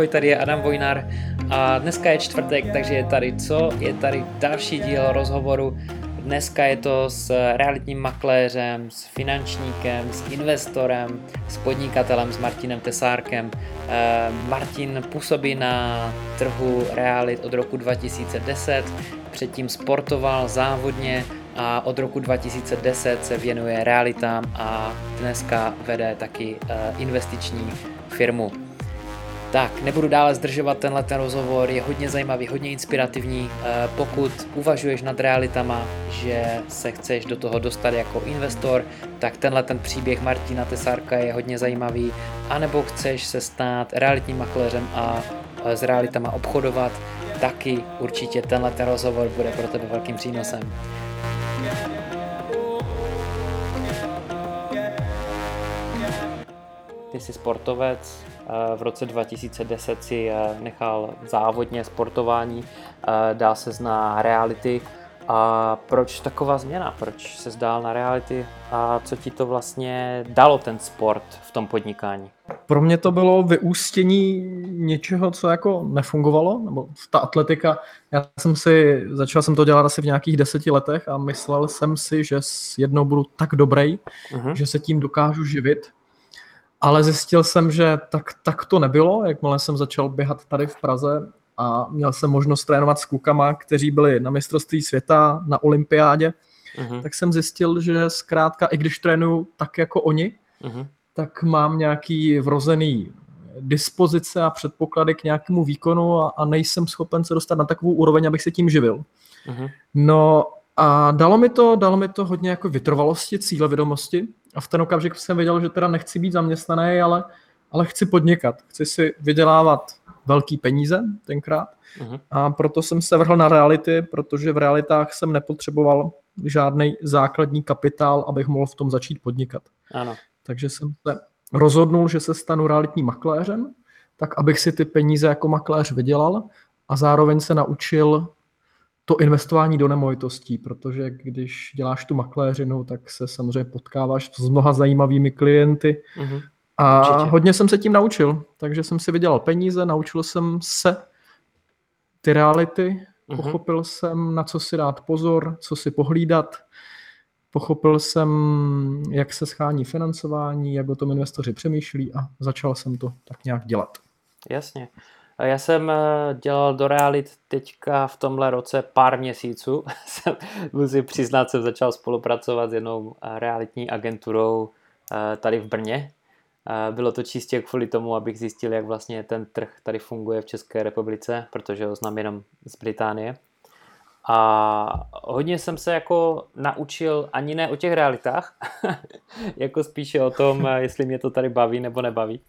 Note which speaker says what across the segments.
Speaker 1: ahoj, tady je Adam Vojnar a dneska je čtvrtek, takže je tady co? Je tady další díl rozhovoru. Dneska je to s realitním makléřem, s finančníkem, s investorem, s podnikatelem, s Martinem Tesárkem. Eh, Martin působí na trhu realit od roku 2010, předtím sportoval závodně a od roku 2010 se věnuje realitám a dneska vede taky eh, investiční firmu. Tak, nebudu dále zdržovat tenhle ten rozhovor, je hodně zajímavý, hodně inspirativní. Eh, pokud uvažuješ nad realitama, že se chceš do toho dostat jako investor, tak tenhle ten příběh Martina Tesárka je hodně zajímavý. A nebo chceš se stát realitním makléřem a eh, s realitama obchodovat, taky určitě tenhle ten rozhovor bude pro tebe velkým přínosem. Ty jsi sportovec, v roce 2010 si eh, nechal závodně sportování, eh, dá se zná reality. A proč taková změna? Proč se zdál na reality a co ti to vlastně dalo ten sport v tom podnikání?
Speaker 2: Pro mě to bylo vyústění něčeho, co jako nefungovalo, nebo ta atletika. Já jsem si, začal jsem to dělat asi v nějakých deseti letech a myslel jsem si, že jednou budu tak dobrý, uh-huh. že se tím dokážu živit ale zjistil jsem, že tak, tak to nebylo, jakmile jsem začal běhat tady v Praze a měl jsem možnost trénovat s klukama, kteří byli na mistrovství světa, na olympiádě, uh-huh. tak jsem zjistil, že zkrátka, i když trénuju tak jako oni, uh-huh. tak mám nějaký vrozený dispozice a předpoklady k nějakému výkonu a, a nejsem schopen se dostat na takovou úroveň, abych se tím živil. Uh-huh. No a dalo mi to, dalo mi to hodně jako vytrvalosti, cílevědomosti a v ten okamžik jsem věděl, že teda nechci být zaměstnaný, ale, ale chci podnikat. Chci si vydělávat velký peníze tenkrát uh-huh. a proto jsem se vrhl na reality, protože v realitách jsem nepotřeboval žádný základní kapitál, abych mohl v tom začít podnikat. Ano. Takže jsem se rozhodnul, že se stanu realitním makléřem, tak abych si ty peníze jako makléř vydělal a zároveň se naučil to investování do nemovitostí, protože když děláš tu makléřinu, tak se samozřejmě potkáváš s mnoha zajímavými klienty mm-hmm. a Určitě. hodně jsem se tím naučil, takže jsem si vydělal peníze, naučil jsem se ty reality, mm-hmm. pochopil jsem, na co si dát pozor, co si pohlídat, pochopil jsem, jak se schání financování, jak o tom investoři přemýšlí a začal jsem to tak nějak dělat.
Speaker 1: Jasně. Já jsem eh, dělal do realit teďka v tomhle roce pár měsíců. Musím přiznat, jsem začal spolupracovat s jednou eh, realitní agenturou eh, tady v Brně. Bylo to čistě kvůli tomu, abych zjistil, jak vlastně ten trh tady funguje v České republice, protože ho znám jenom z Británie. A hodně jsem se jako naučil ani ne o těch realitách, jako spíše o tom, jestli mě to tady baví nebo nebaví.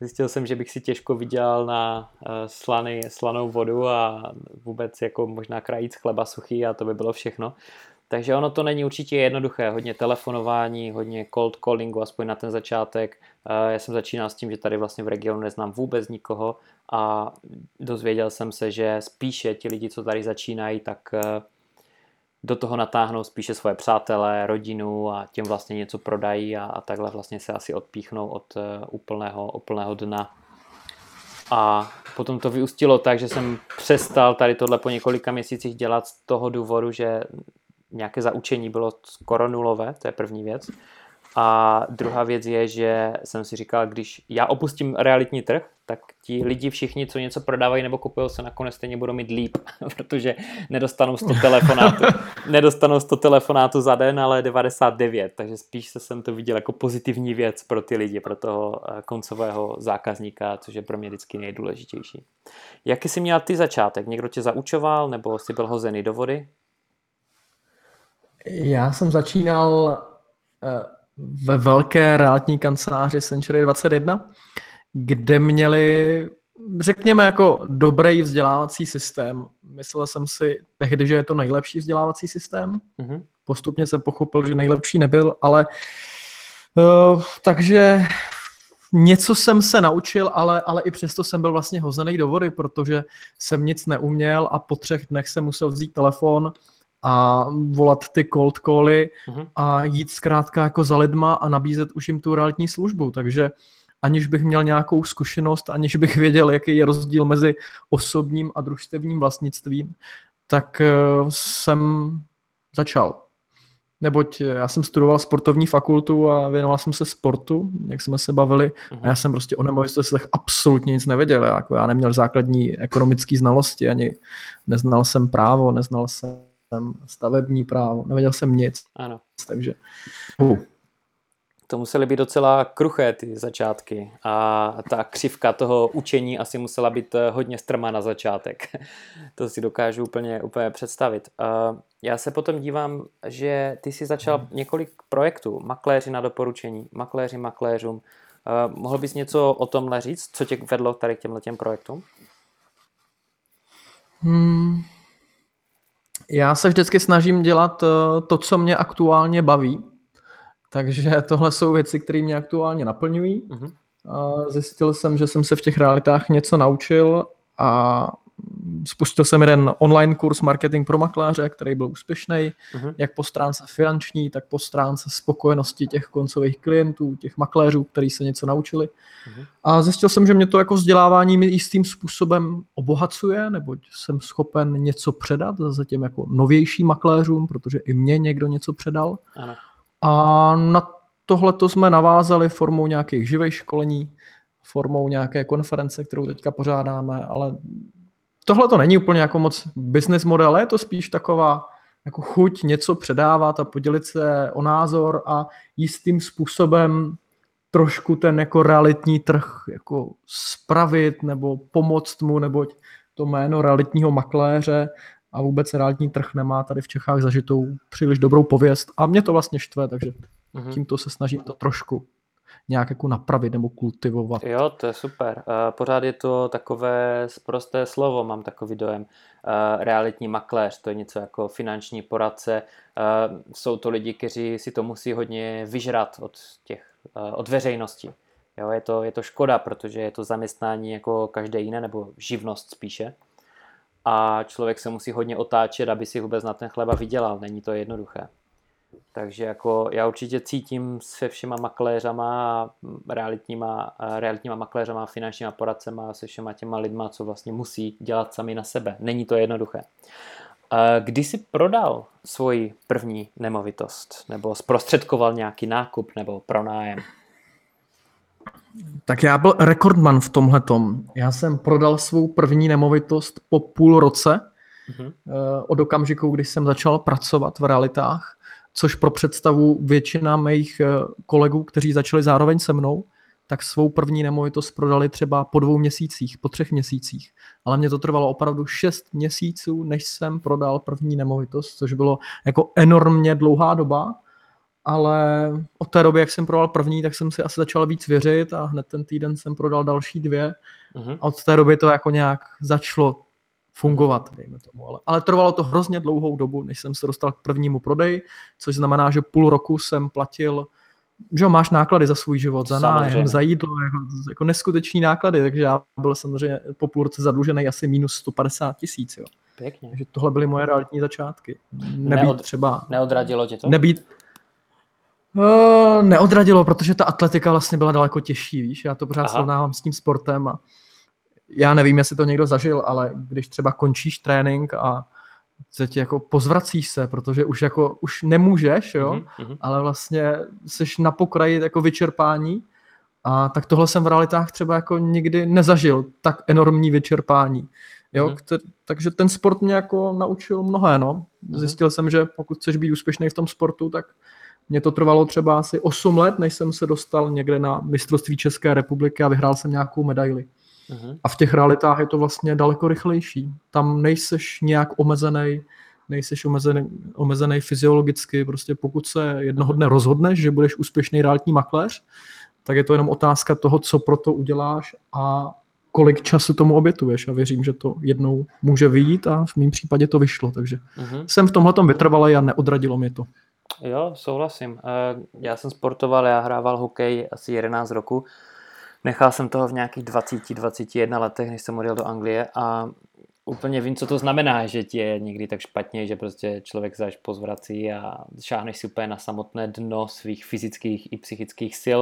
Speaker 1: Zjistil jsem, že bych si těžko vydělal na uh, slany, slanou vodu a vůbec jako možná krajíc chleba suchý a to by bylo všechno. Takže ono to není určitě jednoduché, hodně telefonování, hodně cold callingu, aspoň na ten začátek. Uh, já jsem začínal s tím, že tady vlastně v regionu neznám vůbec nikoho a dozvěděl jsem se, že spíše ti lidi, co tady začínají, tak uh, do toho natáhnou spíše svoje přátelé, rodinu a těm vlastně něco prodají a, a takhle vlastně se asi odpíchnou od uh, úplného, úplného dna. A potom to vyústilo tak, že jsem přestal tady tohle po několika měsících dělat z toho důvodu, že nějaké zaučení bylo skoro nulové, to je první věc. A druhá věc je, že jsem si říkal, když já opustím realitní trh, tak ti lidi všichni, co něco prodávají nebo kupují, se nakonec stejně budou mít líp, protože nedostanou 100 telefonátů, nedostanou 100 telefonátů za den, ale 99, takže spíš se jsem to viděl jako pozitivní věc pro ty lidi, pro toho eh, koncového zákazníka, což je pro mě vždycky nejdůležitější. Jaký jsi měl ty začátek? Někdo tě zaučoval nebo jsi byl hozený do vody?
Speaker 2: Já jsem začínal eh, ve velké realitní kanceláři Century 21, kde měli, řekněme, jako dobrý vzdělávací systém. Myslel jsem si tehdy, že je to nejlepší vzdělávací systém. Mm-hmm. Postupně jsem pochopil, že nejlepší nebyl, ale uh, takže něco jsem se naučil, ale, ale i přesto jsem byl vlastně hozený do vody, protože jsem nic neuměl a po třech dnech jsem musel vzít telefon a volat ty cold cally uh-huh. a jít zkrátka jako za lidma a nabízet už jim tu realitní službu. Takže aniž bych měl nějakou zkušenost, aniž bych věděl, jaký je rozdíl mezi osobním a družstevním vlastnictvím, tak eh, jsem začal. Neboť já jsem studoval sportovní fakultu a věnoval jsem se sportu, jak jsme se bavili, a já jsem prostě o nemovitostech absolutně nic nevěděl. Jako já neměl základní ekonomické znalosti, ani neznal jsem právo, neznal jsem stavební právo, nevěděl jsem nic.
Speaker 1: Ano.
Speaker 2: Takže uh,
Speaker 1: to musely být docela kruché ty začátky a ta křivka toho učení asi musela být eh, hodně strmá na začátek. to si dokážu úplně, úplně představit. Já se potom dívám, že ty jsi začal několik projektů, makléři na doporučení, makléři makléřům. Mohl bys něco o tomhle říct? Co tě vedlo tady k těmhle těm projektům?
Speaker 2: Hmm. Já se vždycky snažím dělat eh, to, co mě aktuálně baví takže tohle jsou věci, které mě aktuálně naplňují. Uh-huh. Zjistil jsem, že jsem se v těch realitách něco naučil a spustil jsem jeden online kurz marketing pro makléře, který byl úspěšný, uh-huh. jak po stránce finanční, tak po stránce spokojenosti těch koncových klientů, těch makléřů, kteří se něco naučili. Uh-huh. A zjistil jsem, že mě to jako vzdělávání mi jistým způsobem obohacuje, neboť jsem schopen něco předat za těm jako novějším makléřům, protože i mě někdo něco předal. Uh-huh. A na tohle to jsme navázali formou nějakých živých školení, formou nějaké konference, kterou teďka pořádáme, ale tohle to není úplně jako moc business model, je to spíš taková jako chuť něco předávat a podělit se o názor a jistým způsobem trošku ten jako realitní trh jako spravit nebo pomoct mu, neboť to jméno realitního makléře a vůbec realitní trh nemá tady v Čechách zažitou příliš dobrou pověst a mě to vlastně štve, takže mm-hmm. tímto se snažím to trošku nějak jako napravit nebo kultivovat.
Speaker 1: Jo, to je super. Pořád je to takové prosté slovo, mám takový dojem. Realitní makléř, to je něco jako finanční poradce. Jsou to lidi, kteří si to musí hodně vyžrat od, těch, od veřejnosti. Jo, je, to, je to škoda, protože je to zaměstnání jako každé jiné, nebo živnost spíše a člověk se musí hodně otáčet, aby si vůbec na ten chleba vydělal. Není to jednoduché. Takže jako já určitě cítím se všema makléřama, realitníma, realitníma makléřama, finančníma poradcema, se všema těma lidma, co vlastně musí dělat sami na sebe. Není to jednoduché. Kdy jsi prodal svoji první nemovitost? Nebo zprostředkoval nějaký nákup nebo pronájem?
Speaker 2: Tak já byl rekordman v tomhle tom. Já jsem prodal svou první nemovitost po půl roce mm-hmm. od okamžiku, kdy jsem začal pracovat v realitách, což pro představu většina mých eh, kolegů, kteří začali zároveň se mnou, tak svou první nemovitost prodali třeba po dvou měsících, po třech měsících. Ale mě to trvalo opravdu šest měsíců, než jsem prodal první nemovitost, což bylo jako enormně dlouhá doba ale od té doby, jak jsem prodal první, tak jsem si asi začal víc věřit a hned ten týden jsem prodal další dvě uh-huh. a od té doby to jako nějak začalo fungovat, dejme tomu. Ale, ale trvalo to hrozně dlouhou dobu, než jsem se dostal k prvnímu prodeji, což znamená, že půl roku jsem platil že máš náklady za svůj život, za nájem, za jídlo, jako, jako neskutečný náklady, takže já byl samozřejmě po půl roce zadlužený asi minus 150 tisíc.
Speaker 1: Pěkně.
Speaker 2: Takže tohle byly moje realitní začátky. Nebýt Neod, třeba...
Speaker 1: Neodradilo tě to?
Speaker 2: Nebýt, Uh, neodradilo, protože ta atletika vlastně byla daleko těžší, víš, já to pořád srovnávám s tím sportem a já nevím, jestli to někdo zažil, ale když třeba končíš trénink a se ti jako pozvracíš se, protože už jako už nemůžeš, jo, mm-hmm. ale vlastně jsi na pokraji jako vyčerpání a tak tohle jsem v realitách třeba jako nikdy nezažil, tak enormní vyčerpání. Jo, mm-hmm. kter- takže ten sport mě jako naučil mnohé, no. Mhm. Zjistil mm-hmm. jsem, že pokud chceš být úspěšný v tom sportu, tak mně to trvalo třeba asi 8 let, než jsem se dostal někde na mistrovství České republiky a vyhrál jsem nějakou medaili. Uh-huh. A v těch realitách je to vlastně daleko rychlejší. Tam nejseš nějak omezený, nejseš omezený, omezený fyziologicky. Prostě pokud se jednoho dne rozhodneš, že budeš úspěšný realitní makléř, tak je to jenom otázka toho, co pro to uděláš a kolik času tomu obětuješ. A věřím, že to jednou může vyjít a v mém případě to vyšlo. Takže uh-huh. jsem v tomhle vytrvalý a neodradilo mě to.
Speaker 1: Jo, souhlasím. Eh, já jsem sportoval, já hrával hokej asi 11 roku. Nechal jsem toho v nějakých 20-21 letech, než jsem odjel do Anglie a úplně vím, co to znamená, že ti je někdy tak špatně, že prostě člověk zaž pozvrací a šáhneš si úplně na samotné dno svých fyzických i psychických sil.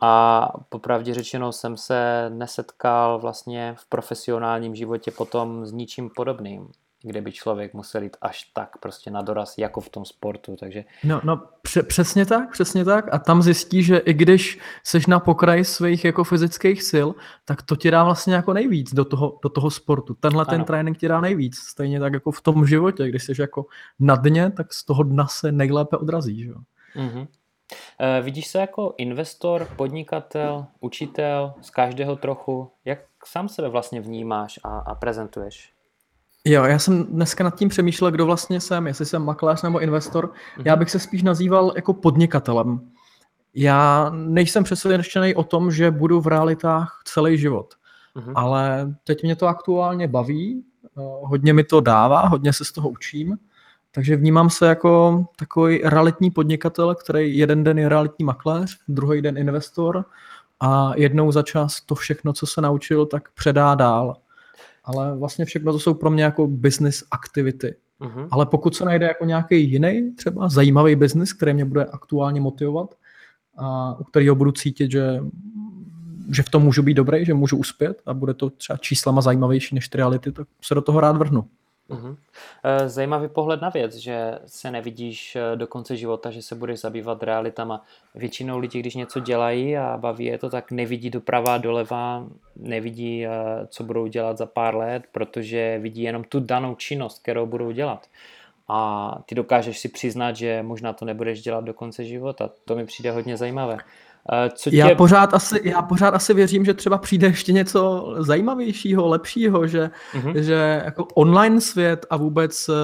Speaker 1: A popravdě řečeno jsem se nesetkal vlastně v profesionálním životě potom s ničím podobným kde by člověk musel jít až tak prostě na doraz, jako v tom sportu, takže...
Speaker 2: No, no pře- přesně tak, přesně tak a tam zjistí, že i když seš na pokraji svých jako fyzických sil, tak to ti dá vlastně jako nejvíc do toho, do toho sportu. Tenhle ano. ten trénink ti dá nejvíc, stejně tak jako v tom životě, když jsi jako na dně, tak z toho dna se nejlépe odrazí, že?
Speaker 1: Mm-hmm. E, vidíš se jako investor, podnikatel, učitel, z každého trochu, jak sám sebe vlastně vnímáš a, a prezentuješ?
Speaker 2: Jo, já jsem dneska nad tím přemýšlel, kdo vlastně jsem, jestli jsem makléř nebo investor. Já bych se spíš nazýval jako podnikatelem. Já nejsem přesvědčený o tom, že budu v realitách celý život. Mm-hmm. Ale teď mě to aktuálně baví, eh, hodně mi to dává, hodně se z toho učím. Takže vnímám se jako takový realitní podnikatel, který jeden den je realitní makléř, druhý den investor a jednou za čas to všechno, co se naučil, tak předá dál ale vlastně všechno to jsou pro mě jako business aktivity. Uh-huh. Ale pokud se najde jako nějaký jiný, třeba zajímavý business, který mě bude aktuálně motivovat a u kterého budu cítit, že, že v tom můžu být dobrý, že můžu uspět a bude to třeba číslama zajímavější než ty reality, tak se do toho rád vrhnu.
Speaker 1: Uh-huh. Zajímavý pohled na věc, že se nevidíš eh, do konce života, že se budeš zabývat realitama. Většinou lidi, když něco dělají a baví je to, tak nevidí doprava, doleva, nevidí, eh, co budou dělat za pár let, protože vidí jenom tu danou činnost, kterou budou dělat. A ty dokážeš si přiznat, že možná to nebudeš dělat do konce života. To mi přijde hodně zajímavé.
Speaker 2: Co tě... já, pořád asi, já pořád asi věřím, že třeba přijde ještě něco zajímavějšího, lepšího, že, mm-hmm. že jako online svět a vůbec uh,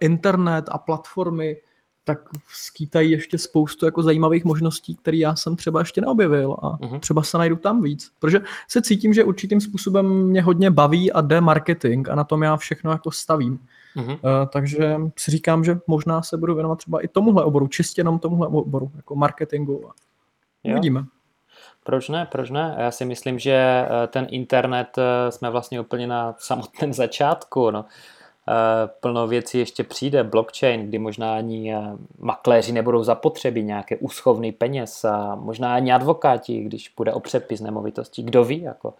Speaker 2: internet a platformy tak skýtají ještě spoustu jako zajímavých možností, které já jsem třeba ještě neobjevil a mm-hmm. třeba se najdu tam víc. Protože se cítím, že určitým způsobem mě hodně baví a jde marketing a na tom já všechno jako stavím. Mm-hmm. Uh, takže si říkám, že možná se budu věnovat třeba i tomuhle oboru, čistě jenom tomuhle oboru, jako marketingu Uvidíme.
Speaker 1: Proč ne, proč ne? Já si myslím, že eh, ten internet eh, jsme vlastně úplně na samotném začátku. No. Eh, plno věcí ještě přijde, blockchain, kdy možná ani makléři nebudou zapotřebí nějaké úschovný peněz a možná ani advokáti, když bude o přepis nemovitostí. Kdo ví? Jako.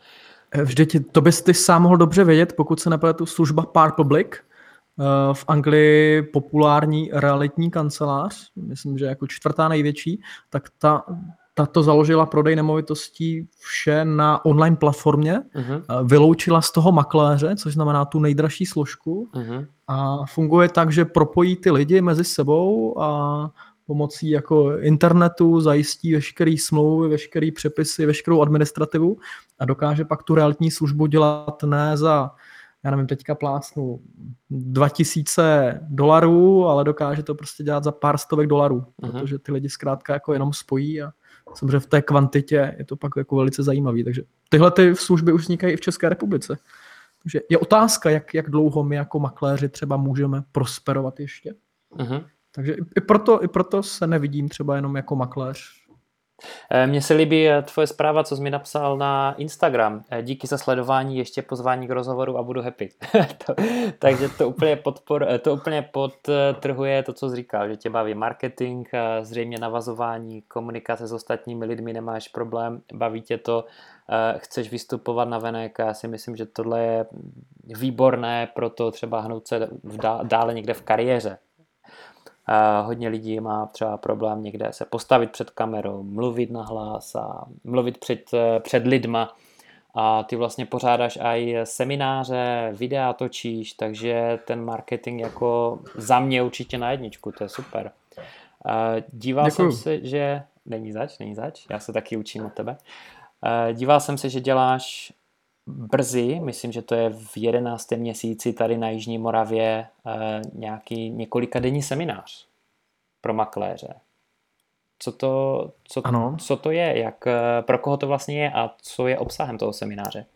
Speaker 2: Vždyť to bys ty sám mohl dobře vědět, pokud se tu služba Par Public, v Anglii populární realitní kancelář, myslím, že jako čtvrtá největší, tak ta tato založila prodej nemovitostí vše na online platformě, uh-huh. vyloučila z toho makléře, což znamená tu nejdražší složku uh-huh. a funguje tak, že propojí ty lidi mezi sebou a pomocí jako internetu zajistí veškerý smlouvy, veškerý přepisy, veškerou administrativu a dokáže pak tu realitní službu dělat ne za já nevím, teďka plácnu 2000 dolarů, ale dokáže to prostě dělat za pár stovek dolarů, uh-huh. protože ty lidi zkrátka jako jenom spojí a samozřejmě v té kvantitě je to pak jako velice zajímavý. Takže tyhle ty služby už vznikají i v České republice. Takže je otázka, jak, jak dlouho my jako makléři třeba můžeme prosperovat ještě. Uh-huh. Takže i proto, i proto se nevidím třeba jenom jako makléř
Speaker 1: mně se líbí eh, tvoje zpráva, co jsi mi napsal na Instagram. Eh, díky za sledování, ještě pozvání k rozhovoru a budu happy. to, takže to úplně, podpor, to úplně podtrhuje to, co jsi říkal, že tě baví marketing, zřejmě navazování, komunikace s ostatními lidmi, nemáš problém, baví tě to, chceš vystupovat na venek a já si myslím, že tohle je výborné pro to třeba hnout se dále někde v kariéře hodně lidí má třeba problém někde se postavit před kamerou, mluvit na hlas a mluvit před, před lidma a ty vlastně pořádáš i semináře, videa točíš, takže ten marketing jako za mě určitě na jedničku, to je super. Díval Děkuju. jsem se, že... Není zač, není zač, já se taky učím od tebe. Díval jsem se, že děláš brzy, myslím, že to je v 11. měsíci tady na Jižní Moravě eh, nějaký několika denní seminář pro makléře. Co to, co, ano. co to je, jak, eh, pro koho to vlastně je a co je obsahem toho semináře?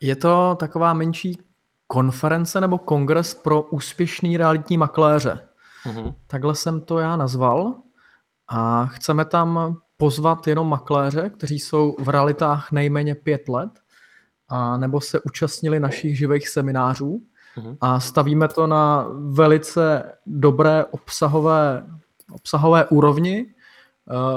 Speaker 2: Je to taková menší konference nebo kongres pro úspěšný realitní makléře. Uh-huh. Takhle jsem to já nazval. A chceme tam pozvat jenom makléře, kteří jsou v realitách nejméně pět let, a nebo se účastnili našich živých seminářů. Mhm. A stavíme to na velice dobré obsahové, obsahové úrovni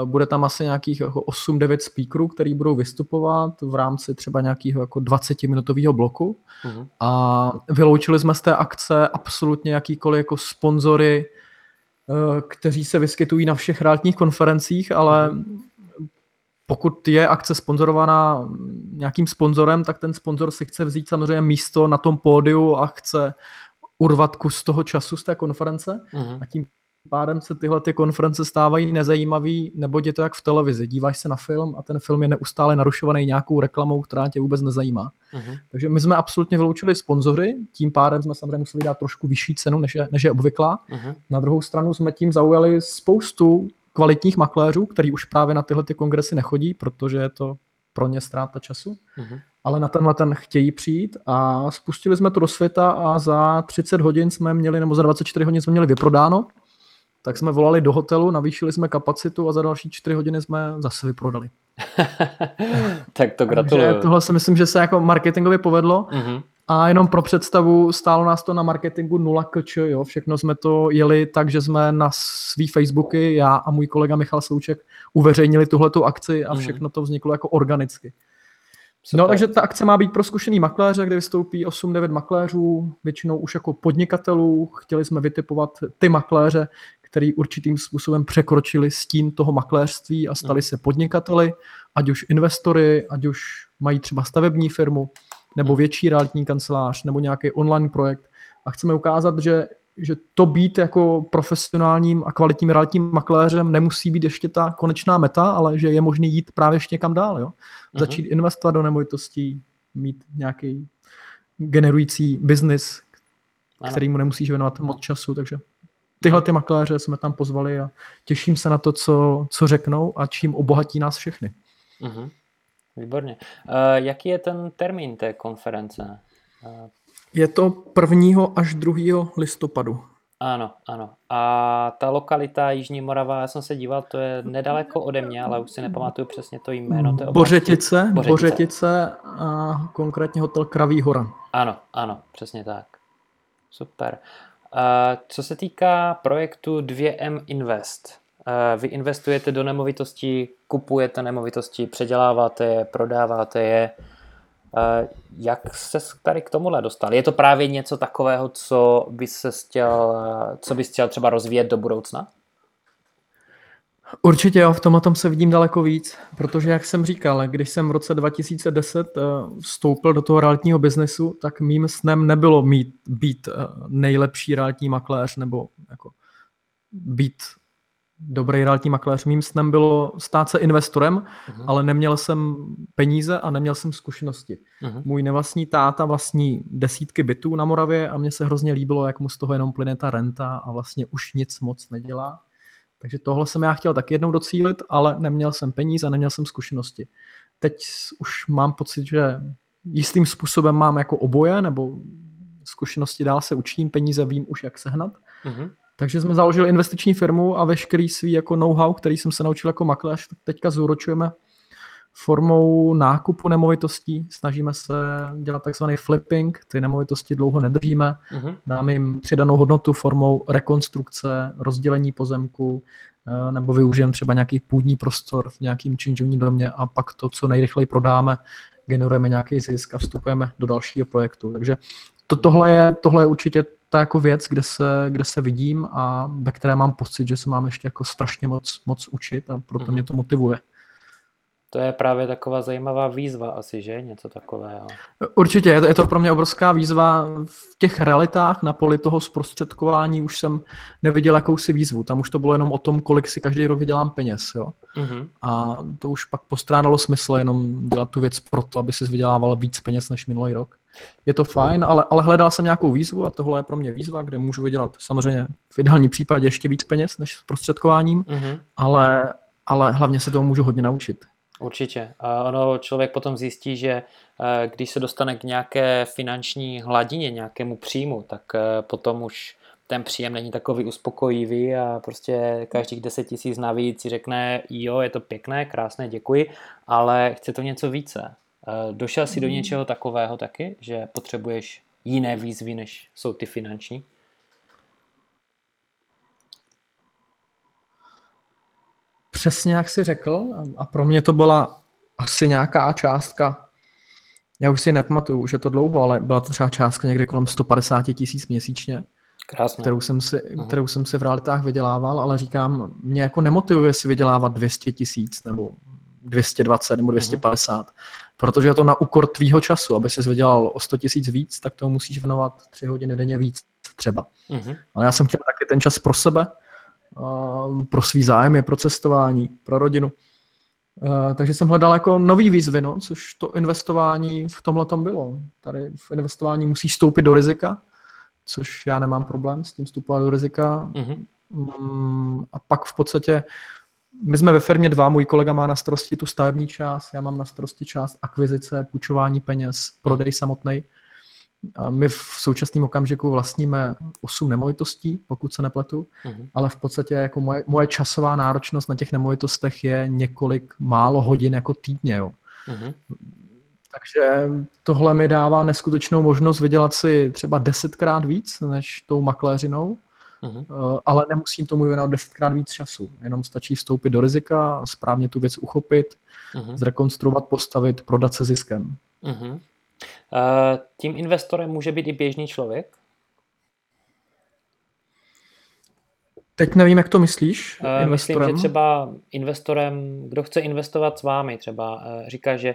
Speaker 2: Uh, bude tam asi nějakých jako 8-9 speakerů, který budou vystupovat v rámci třeba nějakého jako 20-minutového bloku. Uh-huh. A vyloučili jsme z té akce absolutně jakýkoliv jako sponzory, uh, kteří se vyskytují na všech realitních konferencích, ale pokud je akce sponzorovaná nějakým sponzorem, tak ten sponzor si chce vzít samozřejmě místo na tom pódiu a chce urvat kus toho času z té konference uh-huh. a tím pádem se tyhle ty konference stávají nezajímavý, nebo je to jak v televizi. Díváš se na film a ten film je neustále narušovaný nějakou reklamou, která tě vůbec nezajímá. Uh-huh. Takže my jsme absolutně vyloučili sponzory, tím pádem jsme samozřejmě museli dát trošku vyšší cenu, než je, než je obvyklá. Uh-huh. Na druhou stranu jsme tím zaujali spoustu kvalitních makléřů, který už právě na tyhle ty kongresy nechodí, protože je to pro ně ztráta času. Uh-huh ale na tenhle ten chtějí přijít a spustili jsme to do světa a za 30 hodin jsme měli, nebo za 24 hodin jsme měli vyprodáno, tak jsme volali do hotelu, navýšili jsme kapacitu a za další 4 hodiny jsme zase vyprodali.
Speaker 1: tak to gratuluju. Takže
Speaker 2: tohle si myslím, že se jako marketingově povedlo uh-huh. a jenom pro představu stálo nás to na marketingu 0 kč, jo, všechno jsme to jeli tak, že jsme na svý Facebooky, já a můj kolega Michal Souček uveřejnili tuhletu akci a mhm. všechno to vzniklo jako organicky. Super. No, takže ta akce má být pro zkušený makléře, kde vystoupí 8-9 makléřů, většinou už jako podnikatelů. Chtěli jsme vytipovat ty makléře, který určitým způsobem překročili stín toho makléřství a stali se podnikateli, ať už investory, ať už mají třeba stavební firmu, nebo větší realitní kancelář, nebo nějaký online projekt. A chceme ukázat, že že to být jako profesionálním a kvalitním realitním makléřem nemusí být ještě ta konečná meta, ale že je možný jít právě ještě někam dál. Jo? Uh-huh. Začít investovat do nemovitostí, mít nějaký generující biznis, kterýmu nemusíš věnovat moc času, takže tyhle ty makléře jsme tam pozvali a těším se na to, co, co řeknou a čím obohatí nás všechny.
Speaker 1: Uh-huh. Výborně. Uh, jaký je ten termín té konference? Uh,
Speaker 2: je to 1. až 2. listopadu.
Speaker 1: Ano, ano. A ta lokalita Jižní Morava, já jsem se díval, to je nedaleko ode mě, ale už si nepamatuju přesně to jméno. Té
Speaker 2: Bořetice, Bořetice, Bořetice a konkrétně hotel Kraví hora.
Speaker 1: Ano, ano, přesně tak. Super. Co se týká projektu 2M Invest, vy investujete do nemovitostí, kupujete nemovitosti, předěláváte je, prodáváte je, jak se tady k tomuhle dostal? Je to právě něco takového, co bys, chtěl, co bys chtěl třeba rozvíjet do budoucna?
Speaker 2: Určitě jo, v tom tom se vidím daleko víc, protože jak jsem říkal, když jsem v roce 2010 eh, vstoupil do toho realitního biznesu, tak mým snem nebylo mít, být eh, nejlepší realitní makléř nebo jako být dobrý realitní makléř. Mým snem bylo stát se investorem, uh-huh. ale neměl jsem peníze a neměl jsem zkušenosti. Uh-huh. Můj nevlastní táta vlastní desítky bytů na Moravě a mně se hrozně líbilo, jak mu z toho jenom plyne ta renta a vlastně už nic moc nedělá. Takže tohle jsem já chtěl tak jednou docílit, ale neměl jsem peníze a neměl jsem zkušenosti. Teď už mám pocit, že jistým způsobem mám jako oboje, nebo zkušenosti dál se učím, peníze vím už, jak sehnat. Uh-huh. Takže jsme založili investiční firmu a veškerý svý jako know-how, který jsem se naučil jako makléř, teďka zúročujeme formou nákupu nemovitostí. Snažíme se dělat takzvaný flipping, ty nemovitosti dlouho nedržíme. Uh-huh. Dáme jim přidanou hodnotu formou rekonstrukce, rozdělení pozemku, eh, nebo využijeme třeba nějaký půdní prostor v nějakým činžovním domě a pak to, co nejrychleji prodáme, generujeme nějaký zisk a vstupujeme do dalšího projektu. Takže to, tohle, je, tohle je určitě ta jako věc, kde se, kde se vidím a ve které mám pocit, že se mám ještě jako strašně moc, moc učit a proto mm-hmm. mě to motivuje.
Speaker 1: To je právě taková zajímavá výzva asi, že? Něco takového.
Speaker 2: Určitě, je to, je to pro mě obrovská výzva. V těch realitách na poli toho zprostředkování už jsem neviděl jakousi výzvu. Tam už to bylo jenom o tom, kolik si každý rok vydělám peněz. Jo? Mm-hmm. A to už pak postrádalo smysl jenom dělat tu věc proto, aby si vydělával víc peněz než minulý rok. Je to fajn, ale, ale hledal jsem nějakou výzvu a tohle je pro mě výzva, kde můžu vydělat samozřejmě v ideální případě ještě víc peněz než s prostředkováním, mm-hmm. ale, ale hlavně se toho můžu hodně naučit.
Speaker 1: Určitě. A ono člověk potom zjistí, že eh, když se dostane k nějaké finanční hladině, nějakému příjmu, tak eh, potom už ten příjem není takový uspokojivý a prostě každých 10 tisíc navíc si řekne, jo, je to pěkné, krásné, děkuji, ale chce to něco více. Eh, došel jsi do hmm. něčeho takového taky, že potřebuješ jiné výzvy, než jsou ty finanční?
Speaker 2: Přesně jak jsi řekl a pro mě to byla asi nějaká částka, já už si nepamatuju, už je to dlouho, ale byla to třeba částka někde kolem 150 tisíc měsíčně,
Speaker 1: Krásně.
Speaker 2: Kterou, jsem si, uh-huh. kterou jsem si v realitách vydělával, ale říkám, mě jako nemotivuje si vydělávat 200 tisíc nebo 220 nebo 250, uh-huh. protože je to na úkor tvýho času. Aby jsi vydělal o 100 tisíc víc, tak to musíš věnovat 3 hodiny denně víc třeba. Uh-huh. Ale já jsem chtěl taky ten čas pro sebe, pro svý zájmy, pro cestování, pro rodinu. Uh, takže jsem hledal jako nový výzvy, no, což to investování v tomhle tom bylo. Tady v investování musíš stoupit do rizika, což já nemám problém s tím vstupovat do rizika. Mm-hmm. A pak v podstatě my jsme ve firmě dva, můj kolega má na starosti tu stavební část, já mám na starosti část akvizice, půjčování peněz, prodej samotný. A my v současném okamžiku vlastníme 8 nemovitostí, pokud se nepletu, mm-hmm. ale v podstatě jako moje, moje časová náročnost na těch nemovitostech je několik málo hodin jako týdně. Jo. Mm-hmm. Takže tohle mi dává neskutečnou možnost vydělat si třeba desetkrát víc než tou makléřinou, uh-huh. ale nemusím tomu věnovat desetkrát víc času. Jenom stačí vstoupit do rizika, správně tu věc uchopit, uh-huh. zrekonstruovat, postavit, prodat se ziskem. Uh-huh.
Speaker 1: Tím investorem může být i běžný člověk?
Speaker 2: Teď nevím, jak to myslíš.
Speaker 1: Investorem? Myslím, že třeba investorem, kdo chce investovat s vámi, třeba uh, říká, že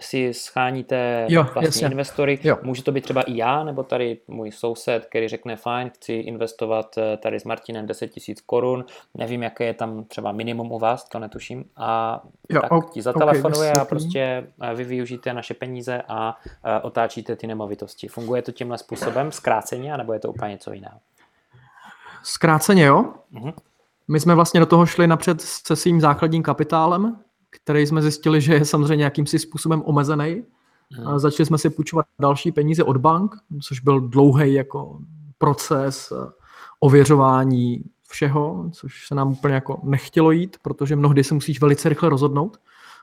Speaker 1: si scháníte jo, vlastně jasně. investory. Jo. Může to být třeba i já, nebo tady můj soused, který řekne, fajn, chci investovat eh, tady s Martinem 10 tisíc korun, nevím, jaké je tam třeba minimum u vás, to netuším, a jo, tak ti zatelefonuje okay, a prostě eh, vy využijete naše peníze a eh, otáčíte ty nemovitosti. Funguje to tímhle způsobem, zkráceně, nebo je to úplně něco jiného?
Speaker 2: Zkráceně, jo. Uh-huh. My jsme vlastně do toho šli napřed se svým základním kapitálem, který jsme zjistili, že je samozřejmě jakýmsi způsobem omezený. Hmm. Začali jsme si půjčovat další peníze od bank, což byl dlouhý jako proces eh, ověřování všeho, což se nám úplně jako nechtělo jít, protože mnohdy se musíš velice rychle rozhodnout,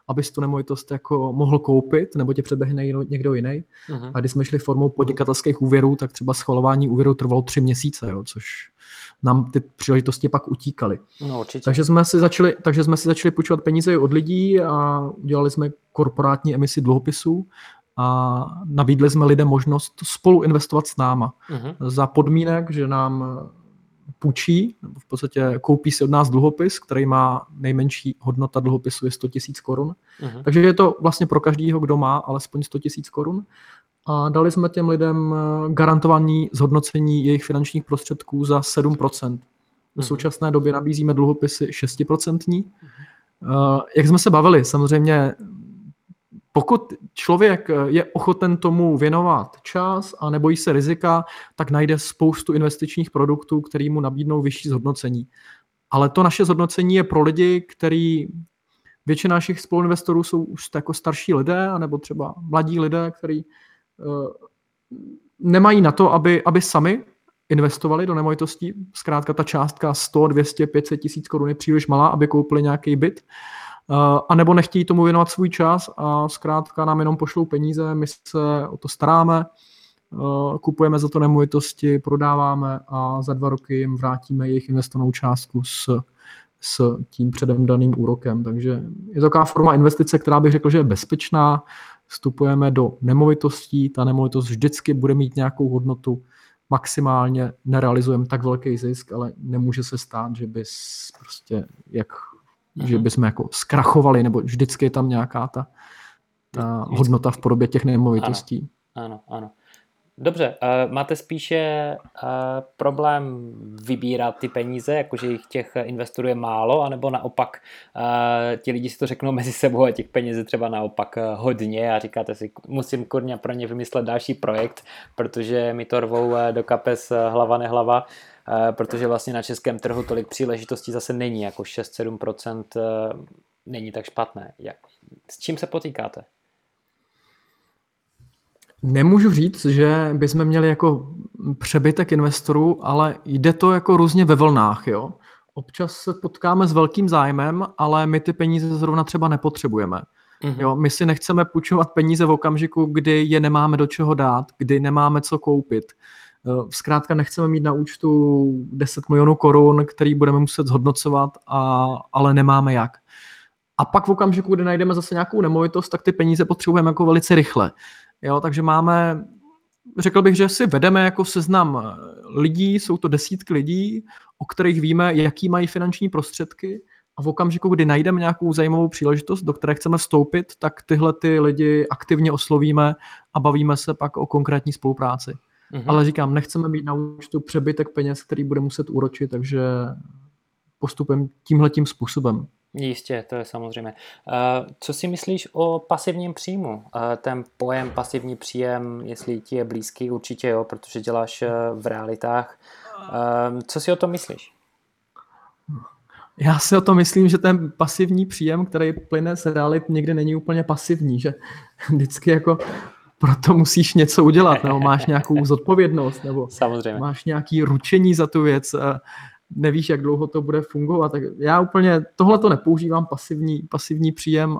Speaker 2: abys tu nemovitost jako mohl koupit, nebo tě předběhne někdo jiný. Uh-huh. A když jsme šli formou podnikatelských úvěrů, tak třeba schvalování úvěru trvalo tři měsíce, jo, což nám ty příležitosti pak utíkaly.
Speaker 1: No, určitě.
Speaker 2: Takže jsme si začali, takže jsme si začali půjčovat peníze od lidí a udělali jsme korporátní emisi dluhopisů a nabídli jsme lidem možnost spolu investovat s náma. Uh-huh. Za podmínek, že nám půjčí, nebo v podstatě koupí si od nás dluhopis, který má nejmenší hodnota dluhopisu je 100 000 korun. Uh-huh. Takže je to vlastně pro každého, kdo má alespoň 100 000 korun a dali jsme těm lidem eh, garantovaný zhodnocení jejich finančních prostředků za 7%. V mhm. současné době nabízíme dluhopisy 6%. Uh, jak jsme se bavili, samozřejmě pokud člověk eh, je ochoten tomu věnovat čas a nebojí se rizika, tak najde spoustu investičních produktů, který mu nabídnou vyšší zhodnocení. Ale to naše zhodnocení je pro lidi, který většina našich spoluinvestorů jsou už jako starší lidé, anebo třeba mladí lidé, kteří Eh, nemají na to, aby, aby sami investovali do nemovitostí. Zkrátka ta částka 100, 200, 500 tisíc korun je příliš malá, aby koupili nějaký byt. Uh, a nebo nechtějí tomu věnovat svůj čas a zkrátka nám jenom pošlou peníze, my se o to staráme, uh, kupujeme za to nemovitosti, prodáváme a za dva roky jim vrátíme jejich investovanou částku s, s tím předem daným úrokem. Takže je to taková forma investice, která bych řekl, že je bezpečná, vstupujeme do nemovitostí, ta nemovitost vždycky bude mít nějakou hodnotu, maximálně nerealizujeme tak velký zisk, ale nemůže se stát, že bys prostě jak, mm-hmm. že bychom jako zkrachovali, nebo vždycky je tam nějaká ta, ta hodnota v podobě těch nemovitostí.
Speaker 1: Ano, ano, ano. Dobře, uh, máte spíše uh, problém vybírat ty peníze, jakože jich těch investorů je málo, anebo naopak uh, ti lidi si to řeknou mezi sebou a těch peněz je třeba naopak hodně a říkáte si, musím kurně pro ně vymyslet další projekt, protože mi to rvou do kapes hlava nehlava, uh, protože vlastně na českém trhu tolik příležitostí zase není, jako 6-7% uh, není tak špatné. Jak, s čím se potýkáte?
Speaker 2: Nemůžu říct, že bychom měli jako přebytek investorů, ale jde to jako různě ve vlnách, jo. Občas se potkáme s velkým zájmem, ale my ty peníze zrovna třeba nepotřebujeme. Mm-hmm. Jo, my si nechceme půjčovat peníze v okamžiku, kdy je nemáme do čeho dát, kdy nemáme co koupit, Zkrátka nechceme mít na účtu 10 milionů korun, který budeme muset zhodnocovat, a, ale nemáme jak. A pak v okamžiku, kdy najdeme zase nějakou nemovitost, tak ty peníze potřebujeme jako velice rychle. Jo, takže máme, řekl bych, že si vedeme jako seznam lidí, jsou to desítky lidí, o kterých víme, jaký mají finanční prostředky a v okamžiku, kdy najdeme nějakou zajímavou příležitost, do které chceme vstoupit, tak tyhle ty lidi aktivně oslovíme a bavíme se pak o konkrétní spolupráci. Mm-hmm. Ale říkám, nechceme mít na účtu přebytek peněz, který bude muset úročit, takže postupem tímhletím způsobem.
Speaker 1: Jistě, to je samozřejmě. Co si myslíš o pasivním příjmu? Ten pojem pasivní příjem, jestli ti je blízký, určitě jo, protože děláš eh, v realitách. Co si o tom myslíš?
Speaker 2: Já si o to myslím, že ten pasivní příjem, který plyne z realit, někdy není úplně pasivní, že vždycky jako proto musíš něco udělat, nebo máš nějakou zodpovědnost, nebo
Speaker 1: Samozřejmě.
Speaker 2: máš nějaký ručení za tu věc, nevíš, jak dlouho to bude fungovat. Tak já úplně tohle to nepoužívám, pasivní, pasivní příjem,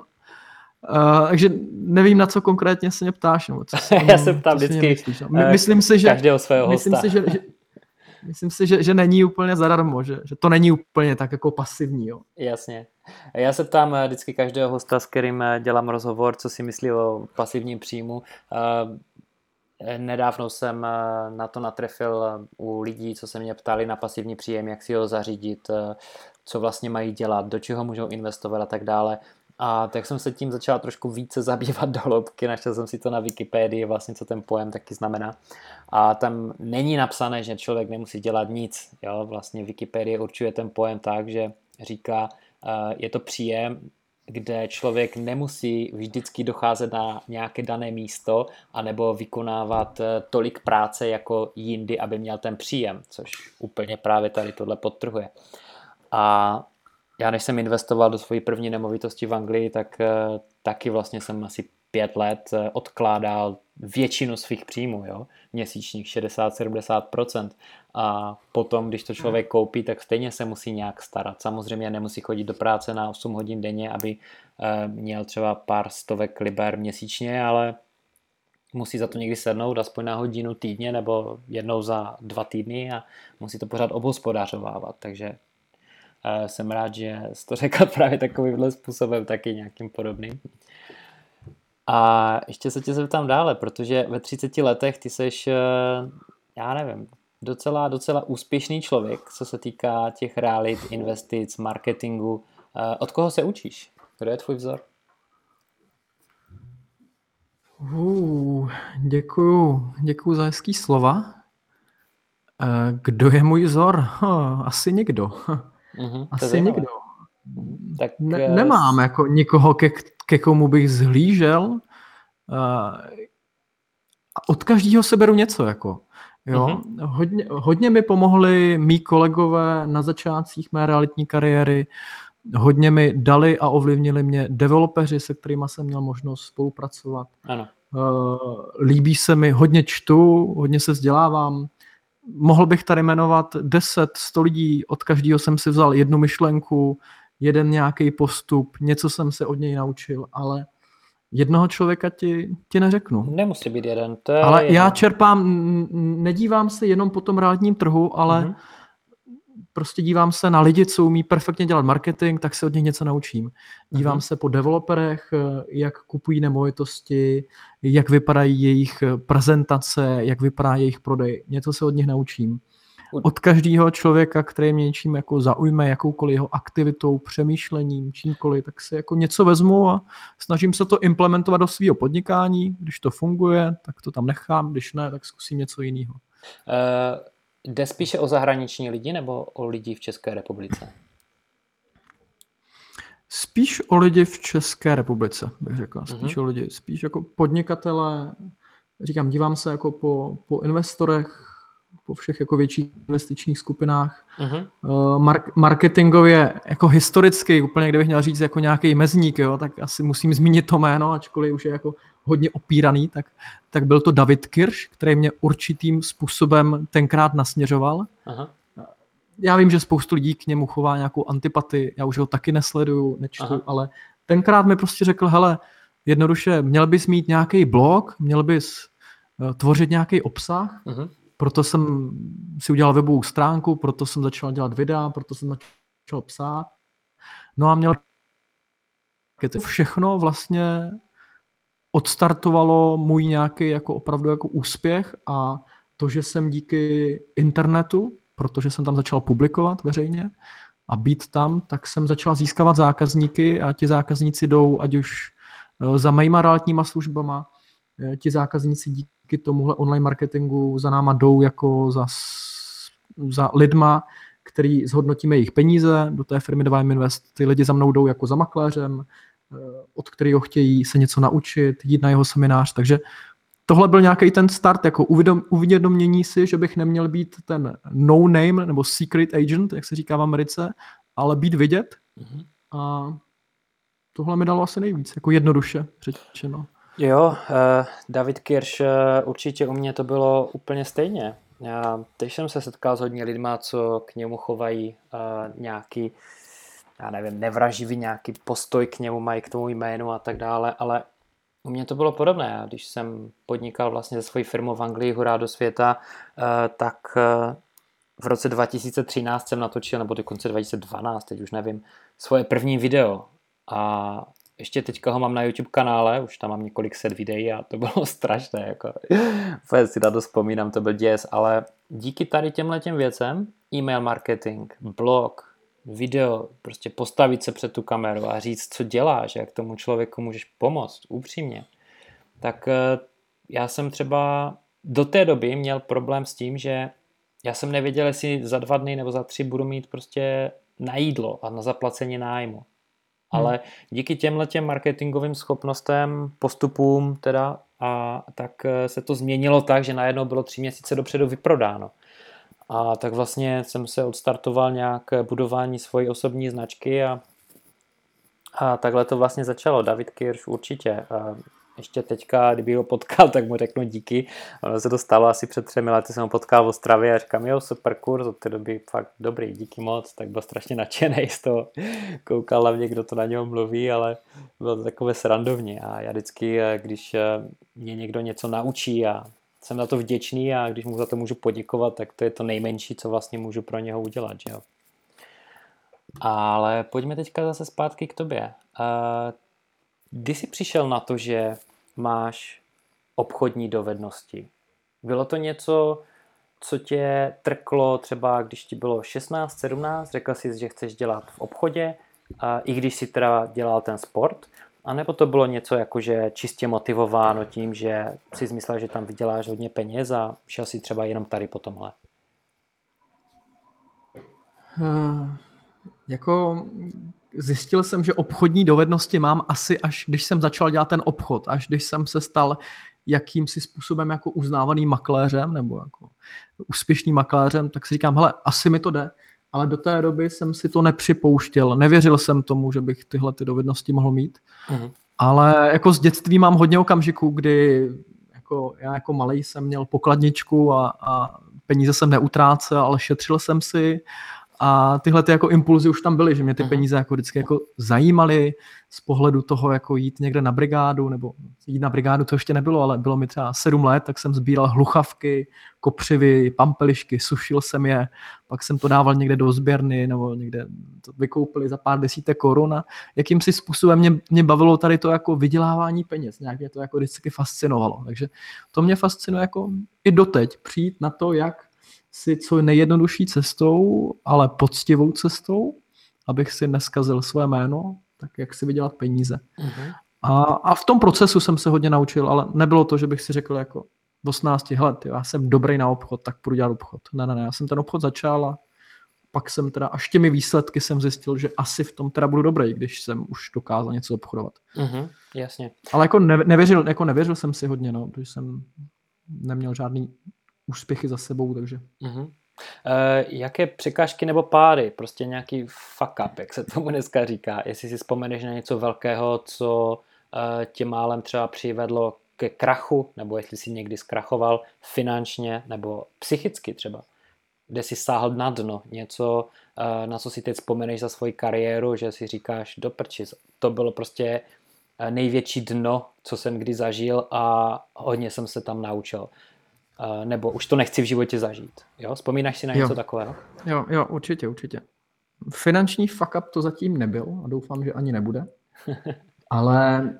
Speaker 2: Uh, takže nevím, na co konkrétně se mě ptáš. Nebo co
Speaker 1: si, Já se ptám vždycky myslíš, no.
Speaker 2: My, myslím si, že,
Speaker 1: každého svého
Speaker 2: myslím
Speaker 1: hosta.
Speaker 2: Si, že, že, myslím si, že, že není úplně zadarmo, že, že to není úplně tak jako pasivní. Jo.
Speaker 1: Jasně. Já se ptám eh, vždycky každého hosta, s kterým eh, dělám rozhovor, co si myslí o pasivním příjmu. Eh, nedávno jsem na to natrefil u lidí, co se mě ptali na pasivní příjem, jak si ho zařídit, co vlastně mají dělat, do čeho můžou investovat a tak dále. A tak jsem se tím začal trošku více zabývat do hloubky, našel jsem si to na Wikipedii, vlastně co ten pojem taky znamená. A tam není napsané, že člověk nemusí dělat nic. Jo? Vlastně Wikipedie určuje ten pojem tak, že říká, je to příjem, kde člověk nemusí vždycky docházet na nějaké dané místo anebo vykonávat eh, tolik práce jako jindy, aby měl ten příjem, což úplně právě tady tohle podtrhuje. A já než jsem investoval do své první nemovitosti v Anglii, tak eh, taky vlastně jsem asi pět let eh, odkládal většinu svých příjmů, jo? Měsíčních 60-70%. A potom, když to člověk koupí, tak stejně se musí nějak starat. Samozřejmě nemusí chodit do práce na 8 hodin denně, aby eh, měl třeba pár stovek liber měsíčně, ale musí za to někdy sednout aspoň na hodinu týdně nebo jednou za dva týdny a musí to pořád obhospodařovávat. Takže jsem rád, že jsi to řekl právě takovýmhle způsobem, taky nějakým podobným. A ještě se tě zeptám dále, protože ve 30 letech ty seš, eh, já nevím, docela, docela úspěšný člověk, co se týká těch realit, investic, marketingu. Eh, od koho se učíš? Kdo je tvůj vzor?
Speaker 2: Uh, děkuju, děkuju za hezký slova. Eh, kdo je můj vzor? Asi nikdo. Uh-huh, Asi nikdo. Tak, ne, uh, nemám jako nikoho, ke, ke komu bych zhlížel. Uh, a od každého se beru něco. Jako. Jo? Uh-huh. Hodně, hodně mi pomohli mý kolegové na začátcích mé realitní kariéry. Hodně mi dali a ovlivnili mě developeři, se kterými jsem měl možnost spolupracovat.
Speaker 1: Ano.
Speaker 2: Uh, líbí se mi, hodně čtu, hodně se vzdělávám mohl bych tady jmenovat 10, 100 lidí, od každého jsem si vzal jednu myšlenku, jeden nějaký postup, něco jsem se od něj naučil, ale jednoho člověka ti, ti neřeknu.
Speaker 1: Nemusí být jeden. To je
Speaker 2: ale
Speaker 1: jeden.
Speaker 2: já čerpám, nedívám se jenom po tom realitním trhu, ale mm-hmm prostě dívám se na lidi, co umí perfektně dělat marketing, tak se od nich něco naučím. Dívám uh-huh. se po developerech, jak kupují nemovitosti, jak vypadají jejich prezentace, jak vypadá jejich prodej. Něco se od nich naučím. Od každého člověka, který mě něčím jako zaujme, jakoukoliv jeho aktivitou, přemýšlením, čímkoliv, tak si jako něco vezmu a snažím se to implementovat do svého podnikání. Když to funguje, tak to tam nechám, když ne, tak zkusím něco jiného.
Speaker 1: Uh Jde spíše o zahraniční lidi nebo o lidi v České republice?
Speaker 2: Spíš o lidi v České republice, bych řekl. Spíš mm-hmm. o lidi, spíš jako podnikatele. Říkám, dívám se jako po, po investorech, po všech jako větších investičních skupinách. Uh-huh. Mark, marketingově, jako historicky, úplně kdybych měl říct jako nějaký mezník, jo, tak asi musím zmínit to jméno, ačkoliv už je jako hodně opíraný, tak, tak byl to David Kirsch, který mě určitým způsobem tenkrát nasměřoval. Aha. Já vím, že spoustu lidí k němu chová nějakou antipatii, já už ho taky nesleduju, nečtu, Aha. ale tenkrát mi prostě řekl, hele, jednoduše, měl bys mít nějaký blog, měl bys uh, tvořit nějaký obsah, uh-huh proto jsem si udělal webovou stránku, proto jsem začal dělat videa, proto jsem začal psát. No a měl všechno vlastně odstartovalo můj nějaký jako opravdu jako úspěch a to, že jsem díky internetu, protože jsem tam začal publikovat veřejně a být tam, tak jsem začal získávat zákazníky a ti zákazníci jdou ať už eh, za mýma realitníma službama, eh, ti zákazníci díky tomuhle online marketingu za náma jdou jako za, za lidma, který zhodnotíme jejich peníze do té firmy Divine Invest. Ty lidi za mnou jdou jako za makléřem, eh, od kterého chtějí se něco naučit, jít na jeho seminář. Takže tohle byl nějaký ten start, jako uvědom, uvědomění si, že bych neměl být ten no name nebo secret agent, jak se říká v Americe, ale být vidět. Mm-hmm. A tohle mi dalo asi nejvíc, jako jednoduše řečeno.
Speaker 1: Jo, uh, David Kirš, uh, určitě u mě to bylo úplně stejně. Já teď jsem se setkal s hodně lidma, co k němu chovají uh, nějaký, já nevím, nevraživý nějaký postoj k němu, mají k tomu jménu a tak dále, ale u mě to bylo podobné. Já, když jsem podnikal vlastně ze svojí firmou v Anglii Hurá do světa, eh, tak eh, v roce 2013 jsem natočil, nebo dokonce 2012, teď už nevím, svoje první video. A ještě teďka ho mám na YouTube kanále, už tam mám několik set videí a to bylo strašné, jako, úplně si na to vzpomínám, to byl děs, ale díky tady těmhle těm věcem, e-mail marketing, blog, video, prostě postavit se před tu kameru a říct, co děláš, jak tomu člověku můžeš pomoct, upřímně, tak eh, já jsem třeba do té doby měl problém s tím, že já jsem nevěděl, jestli za dva dny nebo za tři budu mít prostě na jídlo a na zaplacení nájmu. Hmm. Ale díky těmhle těm marketingovým schopnostem, postupům teda, a tak eh, se to změnilo tak, že najednou bylo tři měsíce dopředu vyprodáno. A tak vlastně jsem se odstartoval nějak budování svojí osobní značky a, a takhle to vlastně začalo. David Kirš určitě. Ještě teďka, kdyby ho potkal, tak mu řeknu díky. Ono se to stalo asi před třemi lety, jsem ho potkal v Ostravě a říkám, jo, super kurz, od té doby fakt dobrý, díky moc, tak byl strašně nadšený z toho. Koukal hlavně, kdo to na něm mluví, ale bylo to takové srandovně a já vždycky, když mě někdo něco naučí a jsem na to vděčný a když mu za to můžu poděkovat, tak to je to nejmenší, co vlastně můžu pro něho udělat. Že jo? Ale pojďme teďka zase zpátky k tobě. Kdy jsi přišel na to, že máš obchodní dovednosti? Bylo to něco, co tě trklo třeba, když ti bylo 16, 17, řekl jsi, že chceš dělat v obchodě, i když si teda dělal ten sport, a nebo to bylo něco jako, že čistě motivováno tím, že si zmyslel, že tam vyděláš hodně peněz a šel si třeba jenom tady po tomhle?
Speaker 2: Uh, jako zjistil jsem, že obchodní dovednosti mám asi až když jsem začal dělat ten obchod, až když jsem se stal jakýmsi způsobem jako uznávaným makléřem nebo jako úspěšným makléřem, tak si říkám, hele, asi mi to jde ale do té doby jsem si to nepřipouštěl. Nevěřil jsem tomu, že bych tyhle ty dovednosti mohl mít. Mm-hmm. Ale jako z dětství mám hodně okamžiků, kdy jako já jako malý jsem měl pokladničku a, a peníze jsem neutrácel, ale šetřil jsem si a tyhle ty jako impulzy už tam byly, že mě ty mhm. peníze jako vždycky jako zajímaly z pohledu toho jako jít někde na brigádu, nebo jít na brigádu to ještě nebylo, ale bylo mi třeba sedm let, tak jsem sbíral hluchavky, kopřivy, pampelišky, sušil jsem je, pak jsem to dával někde do sběrny, nebo někde to vykoupili za pár desítek korun a jakýmsi způsobem mě, mě bavilo tady to jako vydělávání peněz, nějak mě to jako vždycky fascinovalo, takže to mě fascinuje jako i doteď přijít na to, jak si co nejjednodušší cestou, ale poctivou cestou, abych si neskazil své jméno, tak jak si vydělat peníze. Uh-huh. A, a v tom procesu jsem se hodně naučil, ale nebylo to, že bych si řekl jako v 18 let, já jsem dobrý na obchod, tak půjdu dělat obchod. Ne, ne, ne, já jsem ten obchod začal a pak jsem teda, až těmi výsledky jsem zjistil, že asi v tom teda budu dobrý, když jsem už dokázal něco obchodovat.
Speaker 1: Uh-huh, jasně.
Speaker 2: Ale jako ne, nevěřil, jako nevěřil jsem si hodně, no, protože jsem neměl žádný úspěchy za sebou, takže.
Speaker 1: Uh-huh. Uh, jaké překážky nebo páry, prostě nějaký fuck up, jak se tomu dneska říká, jestli si vzpomeneš na něco velkého, co uh, tě málem třeba přivedlo ke krachu, nebo jestli jsi někdy zkrachoval finančně nebo psychicky třeba, kde jsi sáhl na dno, něco, uh, na co si teď vzpomeneš za svoji kariéru, že si říkáš do prči, to bylo prostě největší dno, co jsem kdy zažil a hodně jsem se tam naučil. Nebo už to nechci v životě zažít. Jo? Vzpomínáš si na něco jo. takového?
Speaker 2: Jo, jo, určitě, určitě. Finanční fuck up to zatím nebyl a doufám, že ani nebude. Ale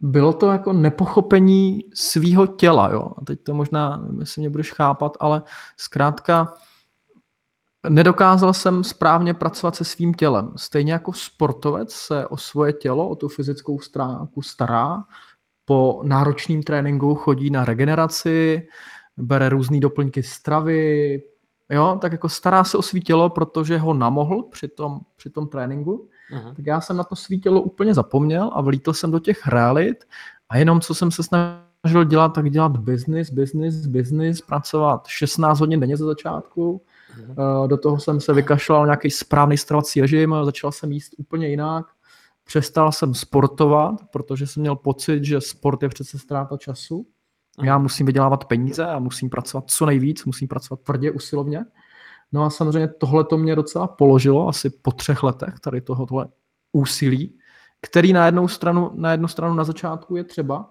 Speaker 2: bylo to jako nepochopení svýho těla, jo. A teď to možná, jestli mě budeš chápat, ale zkrátka nedokázal jsem správně pracovat se svým tělem. Stejně jako sportovec se o svoje tělo, o tu fyzickou stránku stará, po náročném tréninku chodí na regeneraci, bere různé doplňky stravy, jo, tak jako stará se o svý tělo, protože ho namohl při tom, při tom tréninku. Uh-huh. Tak já jsem na to svý tělo úplně zapomněl a vlítl jsem do těch realit a jenom co jsem se snažil dělat, tak dělat business, business, business, pracovat 16 hodin denně ze začátku. Uh-huh. Do toho jsem se vykašlal nějaký správný stravací režim, začal jsem jíst úplně jinak. Přestal jsem sportovat, protože jsem měl pocit, že sport je přece ztráta času. Já musím vydělávat peníze a musím pracovat co nejvíc, musím pracovat tvrdě, usilovně. No a samozřejmě tohle to mě docela položilo asi po třech letech, tady tohohle úsilí, který na jednu stranu, na jednu stranu na začátku je třeba,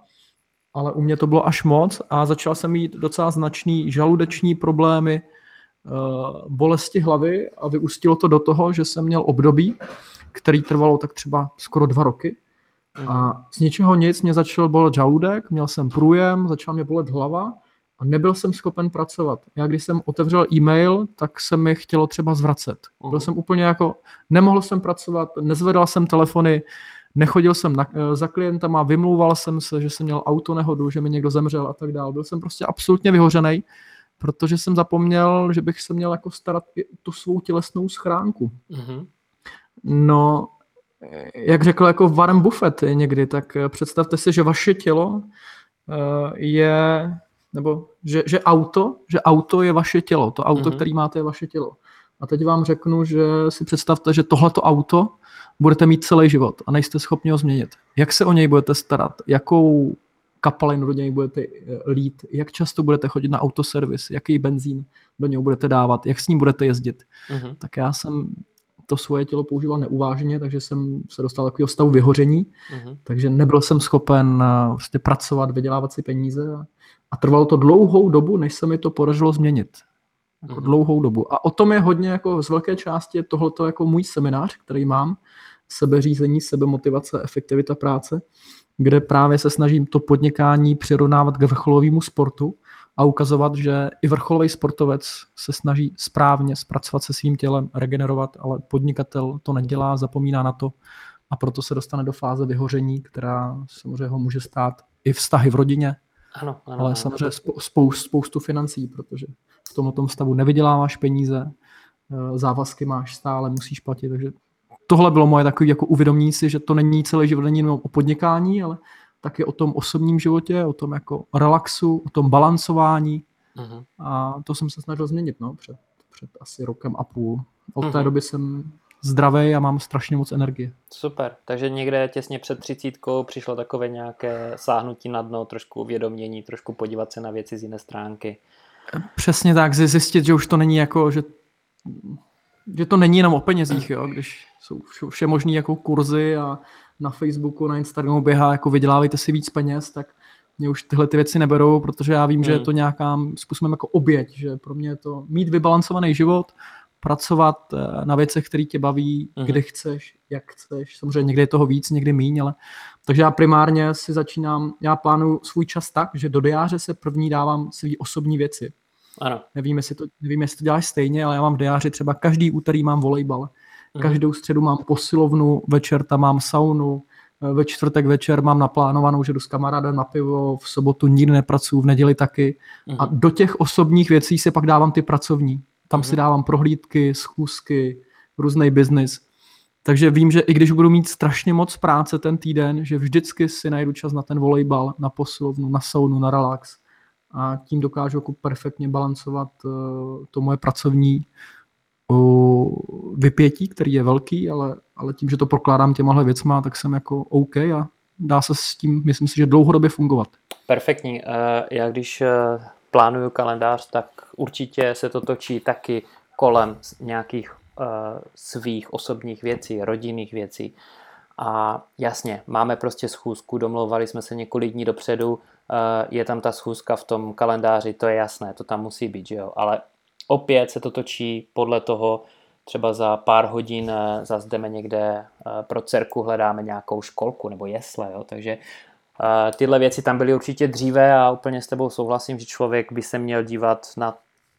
Speaker 2: ale u mě to bylo až moc a začal jsem mít docela značný žaludeční problémy, eh, bolesti hlavy a vyústilo to do toho, že jsem měl období, který trvalo tak třeba skoro dva roky, a z ničeho nic mě začal bolet žaludek, měl jsem průjem, začal mě bolet hlava a nebyl jsem schopen pracovat. Já když jsem otevřel e-mail, tak se mi chtělo třeba zvracet. Byl jsem úplně jako, nemohl jsem pracovat, nezvedal jsem telefony, nechodil jsem na, eh, za klientama, vymlouval jsem se, že jsem měl auto nehodu, že mi někdo zemřel a tak dále. Byl jsem prostě absolutně vyhořený, protože jsem zapomněl, že bych se měl jako starat i tu svou tělesnou schránku. Mm-hmm. No jak řekl jako Warren Buffett někdy, tak eh, představte si, že vaše tělo eh, je, nebo že, že auto, že auto je vaše tělo, to auto, mm-hmm. který máte, je vaše tělo. A teď vám řeknu, že si představte, že tohleto auto budete mít celý život a nejste schopni ho změnit. Jak se o něj budete starat? Jakou kapalinu do něj budete eh, lít? Jak často budete chodit na autoservis? Jaký benzín do něj budete dávat? Jak s ním budete jezdit? Mm-hmm. Tak já jsem to svoje tělo používal neuváženě, takže jsem se dostal do takového stavu vyhoření, uh-huh. takže nebyl jsem schopen vlastně pracovat, vydělávat si peníze a, a trvalo to dlouhou dobu, než se mi to podařilo změnit. Jako uh-huh. dlouhou dobu. A o tom je hodně jako z velké části tohleto jako můj seminář, který mám, sebeřízení, sebemotivace, efektivita práce, kde právě se snažím to podnikání přirovnávat k vrcholovému sportu a ukazovat, že i vrcholový sportovec se snaží správně zpracovat se svým tělem, regenerovat, ale podnikatel to nedělá, zapomíná na to a proto se dostane do fáze vyhoření, která samozřejmě ho může stát i vztahy v rodině,
Speaker 1: ano, ano,
Speaker 2: ale ano. samozřejmě spou- spoustu financí, protože v tomto stavu nevyděláváš peníze, eh, závazky máš stále, musíš platit, takže tohle bylo moje takové jako uvědomění si, že to není celý život, není jenom o podnikání, ale tak je o tom osobním životě, o tom jako relaxu, o tom balancování. Uh-huh. A to jsem se snažil změnit no, před, před asi rokem a půl. Od uh-huh. té mhm. doby jsem zdravý a mám strašně moc energie.
Speaker 1: Super, takže někde těsně před třicítkou přišlo takové nějaké sáhnutí na dno, trošku uvědomění, trošku podívat se na věci z jiné stránky.
Speaker 2: Přesně tak, zjistit, že už to není jako, že, že to není jenom o penězích, jo, když jsou vše možné jako kurzy a na Facebooku, na Instagramu běhá, jako vydělávejte si víc peněz, tak mě už tyhle ty věci neberou, protože já vím, hmm. že je to nějaká způsobem jako oběť, že pro mě je to mít vybalancovaný život, pracovat eh, na věcech, které tě baví, hmm. kde chceš, jak chceš. Samozřejmě někdy je toho víc, někdy míň, ale takže já primárně si začínám, já plánuju svůj čas tak, že do diáře se první dávám svý osobní věci.
Speaker 1: Ano.
Speaker 2: Nevím, jestli to, nevím, jestli to děláš stejně, ale já mám v diáři třeba každý úterý mám volejbal. Mhm. Každou středu mám posilovnu, večer tam mám saunu, eh, ve čtvrtek večer mám naplánovanou, že jdu s kamarádem na pivo, v sobotu nikdy nepracuju, v neděli taky. A mhm. do těch osobních věcí se pak dávám ty pracovní. Tam si mhm. dávám prohlídky, schůzky, různý biznis. Takže vím, že i když budu mít strašně moc práce ten týden, že vždycky si najdu čas na ten volejbal, na posilovnu, na saunu, na relax. A tím dokážu jako perfektně balancovat uh, to moje pracovní vypětí, který je velký, ale, ale tím, že to prokládám těmahle věcma, tak jsem jako OK a dá se s tím, myslím si, že dlouhodobě fungovat.
Speaker 1: Perfektní. Eh, já když eh, plánuju kalendář, tak určitě se to točí taky kolem nějakých eh, svých osobních věcí, rodinných věcí. A jasně, máme prostě schůzku, domlouvali jsme se několik dní dopředu, je tam ta schůzka v tom kalendáři, to je jasné, to tam musí být, že jo, ale opět se to točí podle toho, třeba za pár hodin eh, zase jdeme někde eh, pro dcerku, hledáme nějakou školku nebo jesle, jo? takže tyhle věci tam byly určitě dříve a úplně s tebou souhlasím, že člověk by se měl dívat na,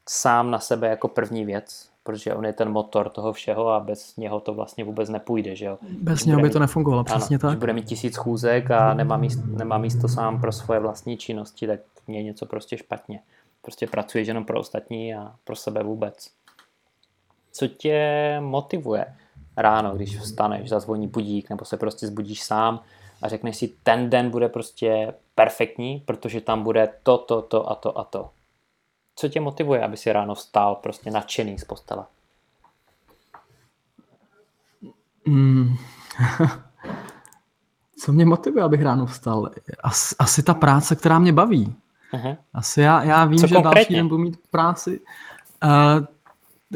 Speaker 1: sám na sebe jako první věc, protože on je ten motor toho všeho a bez něho to vlastně vůbec nepůjde. Že jo?
Speaker 2: Bez něho by to nefungovalo, přesně
Speaker 1: ano,
Speaker 2: tak.
Speaker 1: Bude mít tisíc chůzek a nemá místo, nemá místo sám pro svoje vlastní činnosti, tak je něco prostě špatně. Prostě pracuješ jenom pro ostatní a pro sebe vůbec. Co tě motivuje ráno, když vstaneš, zazvoní budík, nebo se prostě zbudíš sám a řekneš si, ten den bude prostě perfektní, protože tam bude to, to, to a to a to. Co tě motivuje, aby si ráno vstál prostě nadšený z postele?
Speaker 2: Mm. Co mě motivuje, abych ráno vstal? Asi, asi ta práce, která mě baví. Uh-huh. Asi já, já vím, Co že konkrétně? další den budu mít práci. Uh,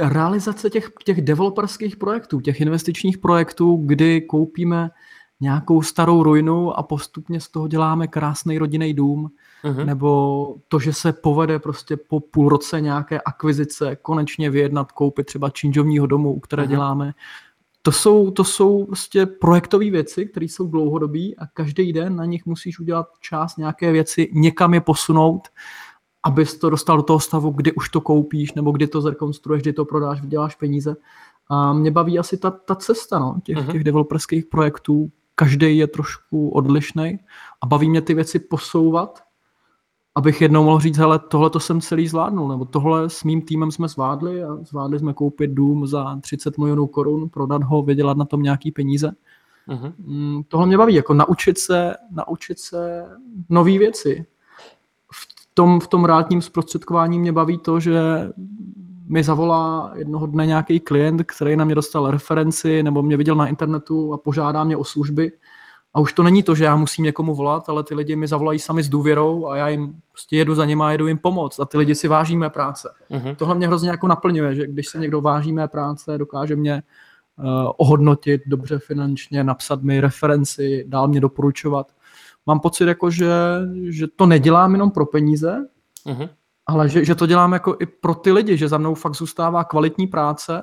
Speaker 2: realizace těch, těch developerských projektů, těch investičních projektů, kdy koupíme nějakou starou ruinu a postupně z toho děláme krásný rodinný dům, uh-huh. nebo to, že se povede prostě po půl roce nějaké akvizice konečně vyjednat, koupit třeba činžovního domu, u které uh-huh. děláme. To jsou, to jsou prostě projektové věci, které jsou dlouhodobí a každý den na nich musíš udělat část nějaké věci, někam je posunout, abys to dostal do toho stavu, kdy už to koupíš, nebo kdy to zrekonstruuješ, kdy to prodáš, vyděláš peníze. A mě baví asi ta, ta cesta no, těch, uh-huh. těch developerských projektů, každý je trošku odlišný a baví mě ty věci posouvat, abych jednou mohl říct, hele, tohle to jsem celý zvládnul, nebo tohle s mým týmem jsme zvládli a zvládli jsme koupit dům za 30 milionů korun, prodat ho, vydělat na tom nějaký peníze. Uh-huh. Tohle mě baví, jako naučit se, naučit se nové věci. V tom, v tom realitním zprostředkování mě baví to, že mi zavolá jednoho dne nějaký klient, který na mě dostal referenci nebo mě viděl na internetu a požádá mě o služby. A už to není to, že já musím někomu volat, ale ty lidi mi zavolají sami s důvěrou a já jim prostě jedu za nimi a jedu jim pomoct. A ty lidi si váží mé práce. Uh-huh. Tohle mě hrozně jako naplňuje, že když se někdo váží mé práce, dokáže mě uh, ohodnotit dobře finančně, napsat mi referenci, dál mě doporučovat. Mám pocit, jako, že, že to nedělám jenom pro peníze, uh-huh ale že, že to dělám jako i pro ty lidi, že za mnou fakt zůstává kvalitní práce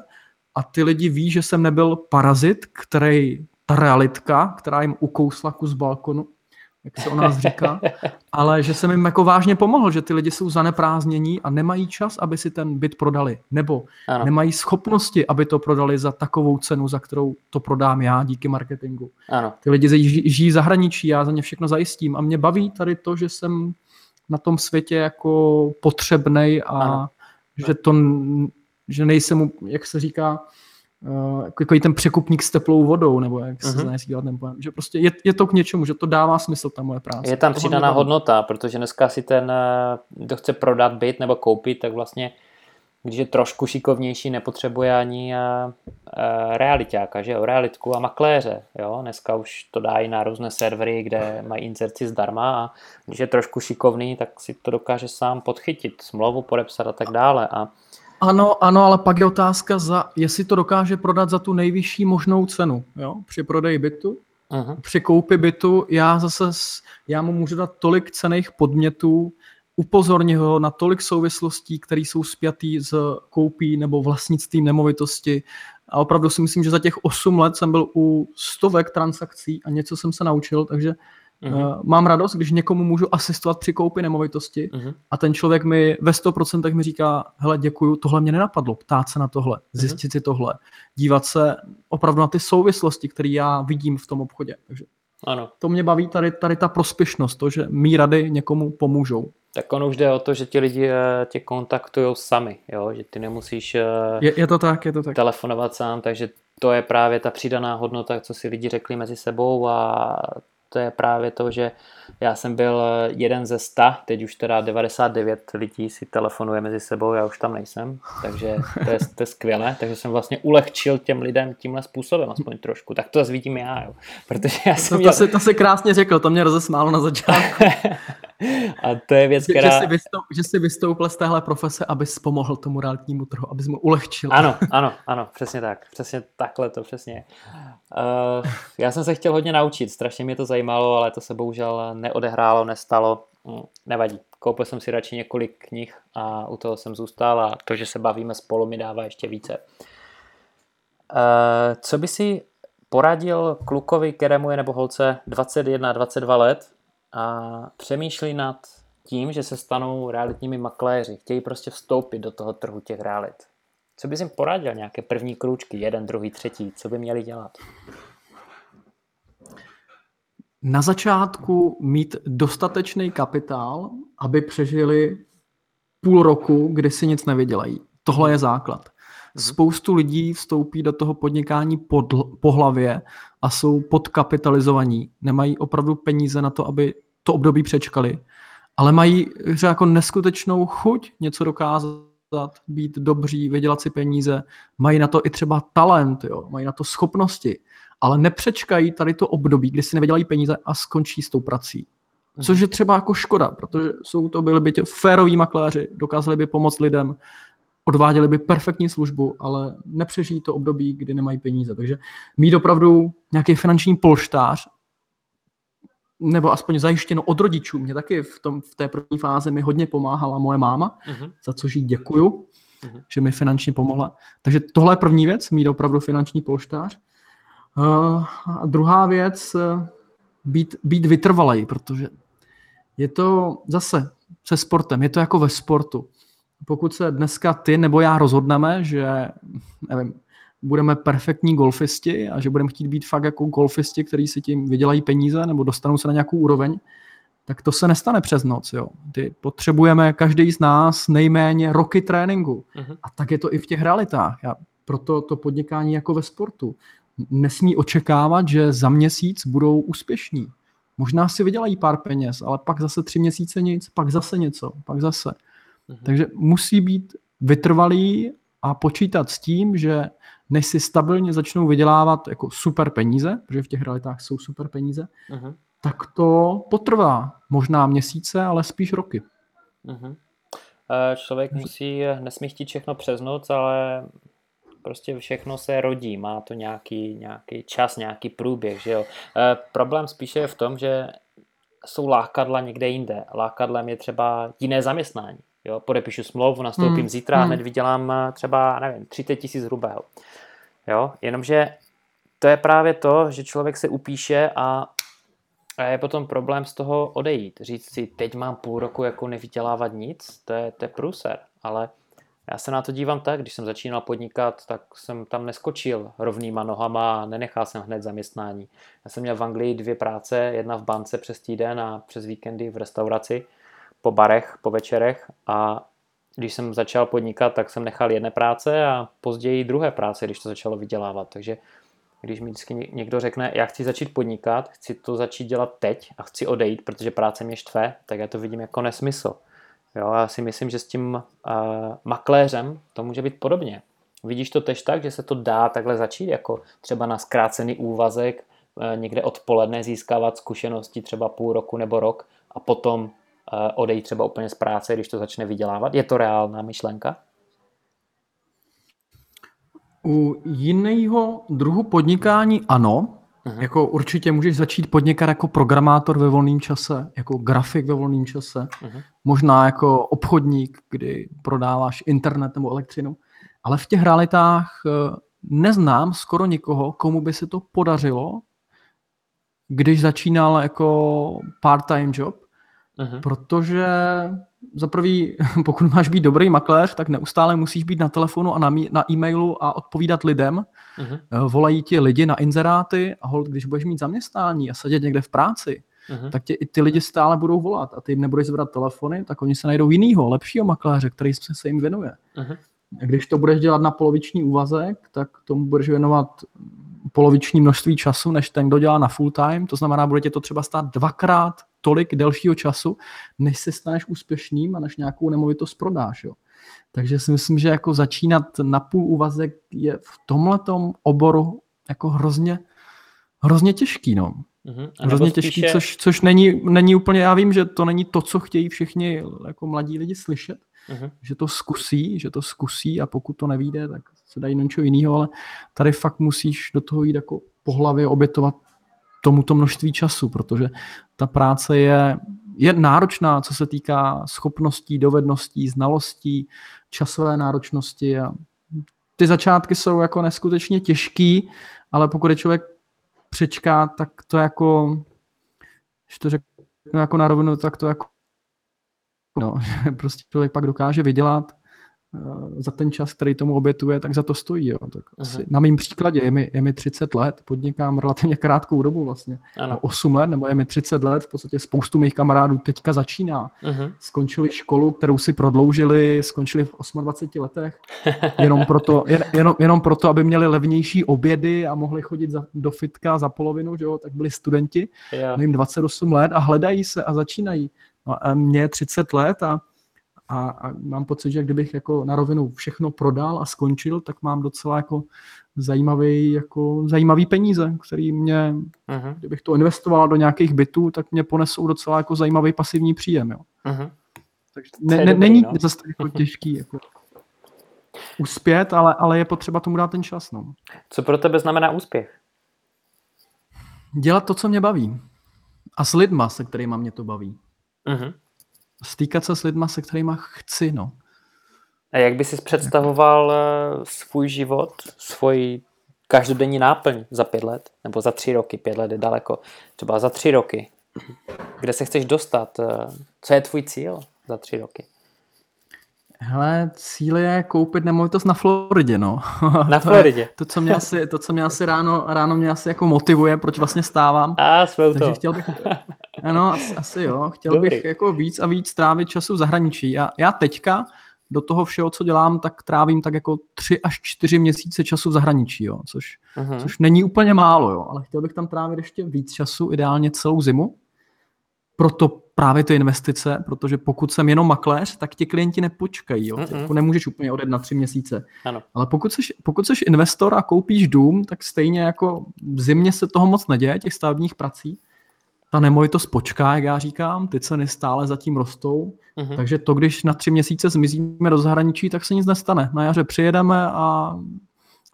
Speaker 2: a ty lidi ví, že jsem nebyl parazit, který realitka, která jim ukousla kus balkonu, jak se o nás říká, ale že jsem jim jako vážně pomohl, že ty lidi jsou zaneprázdnění a nemají čas, aby si ten byt prodali, nebo ano. nemají schopnosti, aby to prodali za takovou cenu, za kterou to prodám já díky marketingu. Ano. Ty lidi žijí v zahraničí, já za ně všechno zajistím a mě baví tady to, že jsem na tom světě jako potřebnej a ano. že to, že nejsem, jak se říká, uh, jako ten překupník s teplou vodou, nebo jak se uh-huh. říkat ten pojem, že prostě je, je to k něčemu, že to dává smysl, ta moje práce.
Speaker 1: Je tam přidaná hodnota, protože dneska si ten, eh, kdo chce prodat byt nebo koupit, tak vlastně když je trošku šikovnější, nepotřebuje ani uh, uh, realitáka, že jo, realitku a makléře, jo, dneska už to dají na různé servery, kde mají inzerci zdarma a když je trošku šikovný, tak si to dokáže sám podchytit, smlouvu podepsat a tak dále a
Speaker 2: ano, ano, ale pak je otázka, za, jestli to dokáže prodat za tu nejvyšší možnou cenu, jo, při prodeji bytu, uh-huh. při koupi bytu, já zase, já mu můžu dát tolik cených podmětů, upozorní ho na tolik souvislostí, které jsou spjatý s koupí nebo vlastnictvím nemovitosti. A opravdu si myslím, že za těch 8 let jsem byl u stovek transakcí a něco jsem se naučil, takže uh-huh. uh, mám radost, když někomu můžu asistovat při koupi nemovitosti uh-huh. a ten člověk mi ve 100% mi říká, hele děkuju, tohle mě nenapadlo, ptát se na tohle, mhm. zjistit uh-huh. si tohle, dívat se opravdu na ty souvislosti, které já vidím v tom obchodě. Takže ano. To mě baví tady, tady ta prospěšnost, to, že mý rady někomu pomůžou.
Speaker 1: Tak ono už jde o to, že ti lidi eh, tě kontaktují sami, jo? že ty nemusíš eh,
Speaker 2: je, je to tak, je to tak.
Speaker 1: telefonovat sám, takže to je právě ta přidaná hodnota, co si lidi řekli mezi sebou a to je právě to, že já jsem byl jeden ze sta, teď už teda 99 lidí si telefonuje mezi sebou, já už tam nejsem, takže to je, to je skvělé, takže jsem vlastně ulehčil těm lidem tímhle způsobem, aspoň trošku, tak to zase vidím já, jo. protože já jsem
Speaker 2: to, měl... to, se, to se krásně řekl, to mě rozesmálo na začátku.
Speaker 1: A to je věc, která...
Speaker 2: Že, že, jsi vystoup, že jsi vystoupil z téhle profese, abys pomohl tomu realitnímu trhu, abys mu ulehčil.
Speaker 1: Ano, ano, ano, přesně tak. Přesně takhle to přesně. Uh, já jsem se chtěl hodně naučit, strašně mě to zajímalo, ale to se bohužel neodehrálo, nestalo. hm, nevadí. Koupil jsem si radši několik knih a u toho jsem zůstal a to, že se bavíme spolu, mi dává ještě více. Uh, co by si poradil klukovi, kterému je nebo holce 21-22 let a přemýšlí nad tím, že se stanou realitními makléři, chtějí prostě vstoupit do toho trhu těch realit. Co bys jim poradil? Nějaké první krůčky, jeden, druhý, třetí, co by měli dělat?
Speaker 2: Na začátku mít dostatečný kapitál, aby přežili půl roku, kdy si nic nevydělají. Tohle je základ. Mhm. Spoustu lidí vstoupí do toho podnikání pod, po hlavě a jsou podkapitalizovaní. Nemají opravdu peníze na to, aby to období přečkali, ale mají že jako neskutečnou chuť něco dokázat, být dobří, vydělat si peníze, mají na to i třeba talent, jo, mají na to schopnosti, ale nepřečkají tady to období, kdy si nevydělají peníze a skončí s tou prací. Mhm. Což je třeba jako škoda, protože jsou to byli by tě féroví makléři, dokázali by pomoct lidem, odváděli by perfektní službu, ale nepřežijí to období, kdy nemají peníze. Takže mít opravdu nějaký finanční polštář, nebo aspoň zajištěno od rodičů. Mě taky v, tom, v té první fázi mi hodně pomáhala moje máma, uh-huh. za což jí děkuju, uh-huh. že mi finančně pomohla. Takže tohle je první věc, mít opravdu finanční polštář. Uh, a druhá věc, uh, být, být vytrvalej, protože je to zase se sportem, je to jako ve sportu pokud se dneska ty nebo já rozhodneme, že nevím, budeme perfektní golfisti a že budeme chtít být fakt jako golfisti, kteří si tím vydělají peníze nebo dostanou se na nějakou úroveň, tak to se nestane přes noc. Jo. Ty potřebujeme každý z nás nejméně roky tréninku. Uh-huh. A tak je to i v těch realitách. Já, proto to podnikání jako ve sportu. Nesmí očekávat, že za měsíc budou úspěšní. Možná si vydělají pár peněz, ale pak zase tři měsíce nic, pak zase něco, pak zase. Mhm. Takže musí být vytrvalý a počítat s tím, že než si stabilně začnou vydělávat jako super peníze, protože v těch realitách jsou super peníze, uh-huh. tak to potrvá možná měsíce, ale spíš roky. Uh-huh.
Speaker 1: Člověk musí, nesmí chtít všechno přes noc, ale prostě všechno se rodí, má to nějaký, nějaký čas, nějaký průběh, že jo. E, problém spíše je v tom, že jsou lákadla někde jinde. Lákadlem je třeba jiné zaměstnání. Jo, podepíšu smlouvu, nastoupím hmm. zítra a hmm. hned vydělám eh, třeba, nevím, 30 tisíc hrubého. Jo, jenomže to je právě to, že člověk se upíše a, a je potom problém z toho odejít. Říct si, teď mám půl roku jako nevydělávat nic, to je, to je průser. Ale já se na to dívám tak, když jsem začínal podnikat, tak jsem tam neskočil rovnýma nohama a nenechal jsem hned zaměstnání. Já jsem měl v Anglii dvě práce, jedna v bance přes týden a přes víkendy v restauraci po barech, po večerech a když jsem začal podnikat, tak jsem nechal jedné práce a později druhé práce, když to začalo vydělávat. Takže když mi vždycky někdo řekne, já chci začít podnikat, chci to začít dělat teď a chci odejít, protože práce mě štve, tak já to vidím jako nesmysl. Jo, já si myslím, že s tím uh, makléřem to může být podobně. Vidíš to tež tak, že se to dá takhle začít, jako třeba na zkrácený úvazek, uh, někde odpoledne získávat zkušenosti třeba půl roku nebo rok a potom odejít třeba úplně z práce, když to začne vydělávat? Je to reálná myšlenka?
Speaker 2: U jiného druhu podnikání ano. Uh-huh. Jako určitě můžeš začít podnikat jako programátor ve volném čase, jako grafik ve volném čase, uh-huh. možná jako obchodník, kdy prodáváš internet nebo elektřinu. Ale v těch realitách eh, neznám skoro nikoho, komu by se to podařilo, když začínal jako part-time job, Uh-huh. Protože za prvý, pokud máš být dobrý makléř, tak neustále musíš být na telefonu a na, na e-mailu a odpovídat lidem. Uh-huh. Volají ti lidi na inzeráty a hold, když budeš mít zaměstnání a sedět někde v práci, uh-huh. tak tě i ty lidi stále budou volat a ty jim nebudeš zvedat telefony, tak oni se najdou jinýho, lepšího makléře, který se, se jim věnuje. Uh-huh. Když to budeš dělat na poloviční úvazek, tak tomu budeš věnovat poloviční množství času, než ten, kdo dělá na full time. To znamená, bude tě to třeba stát dvakrát tolik delšího času, než se staneš úspěšným a než nějakou nemovitost prodáš. Jo. Takže si myslím, že jako začínat na půl úvazek je v tomhletom oboru jako hrozně, hrozně těžký. No. Mm-hmm. Hrozně spíše... těžký, což, což není, není úplně, já vím, že to není to, co chtějí všichni jako mladí lidi slyšet, mm-hmm. že to zkusí, že to zkusí a pokud to nevíde, tak se dají něco jiného, ale tady fakt musíš do toho jít jako po hlavě obětovat tomuto množství času, protože ta práce je je náročná, co se týká schopností, dovedností, znalostí, časové náročnosti a ty začátky jsou jako neskutečně těžký, ale pokud je člověk přečká, tak to jako, když to řeknu jako na rovinu, tak to jako no, prostě člověk pak dokáže vydělat Eh, za ten čas, který tomu obětuje, tak za to stojí. Jo. Tak asi, na mém příkladě je mi, je mi 30 let, podnikám relativně krátkou dobu vlastně. Ano. 8 let, nebo je mi 30 let, v podstatě spoustu mých kamarádů teďka začíná. Uh-huh. Skončili školu, kterou si prodloužili, skončili v 28 letech, jenom proto, jen, jenom, jenom proto, aby měli levnější obědy a mohli chodit za, do fitka za polovinu, že jo, tak byli studenti, yeah. jim 28 let a hledají se a začínají. No a mě je 30 let a a, a mám pocit, že kdybych jako na rovinu všechno prodal a skončil, tak mám docela jako zajímavý, jako zajímavý peníze, který mě, uh-huh. kdybych to investoval do nějakých bytů, tak mě ponesou docela jako zajímavý pasivní příjem. Jo. Uh-huh. Takže ne, ne, dobrý, není no. zase jako těžký jako uspět, ale, ale je potřeba tomu dát ten čas. No.
Speaker 1: Co pro tebe znamená úspěch?
Speaker 2: Dělat to, co mě baví. A s lidma, se kterými mě to baví. Uh-huh stýkat se s lidma, se kterými chci, no.
Speaker 1: A jak by si představoval eh, svůj život, svůj každodenní náplň za pět let? Nebo za tři roky, pět let je daleko. Třeba za tři roky. Kde se chceš dostat? Eh, co je tvůj cíl za tři roky?
Speaker 2: Hele, cíl je koupit nemovitost na Floridě, no.
Speaker 1: Na Floridě.
Speaker 2: to, co mě asi, to, co mě asi ráno, ráno mě asi jako motivuje, proč vlastně stávám.
Speaker 1: A, svou
Speaker 2: Takže to. chtěl bych, ano, asi, asi jo, chtěl Dobrý. bych jako víc a víc trávit času v zahraničí. Já, já teďka do toho všeho, co dělám, tak trávím tak jako tři až čtyři měsíce času v zahraničí, jo, což, uh-huh. což není úplně málo, jo, ale chtěl bych tam trávit ještě víc času, ideálně celou zimu. Proto právě ty investice, protože pokud jsem jenom makléř, tak ti klienti nepočkají. Jo? Jako nemůžeš úplně odjet na tři měsíce. Ano. Ale pokud jsi, pokud jsi investor a koupíš dům, tak stejně jako v zimě se toho moc neděje, těch stavebních prací. Ta nemovitost počká, jak já říkám, ty ceny stále zatím rostou, uh-huh. takže to, když na tři měsíce zmizíme do zahraničí, tak se nic nestane. Na jaře přijedeme a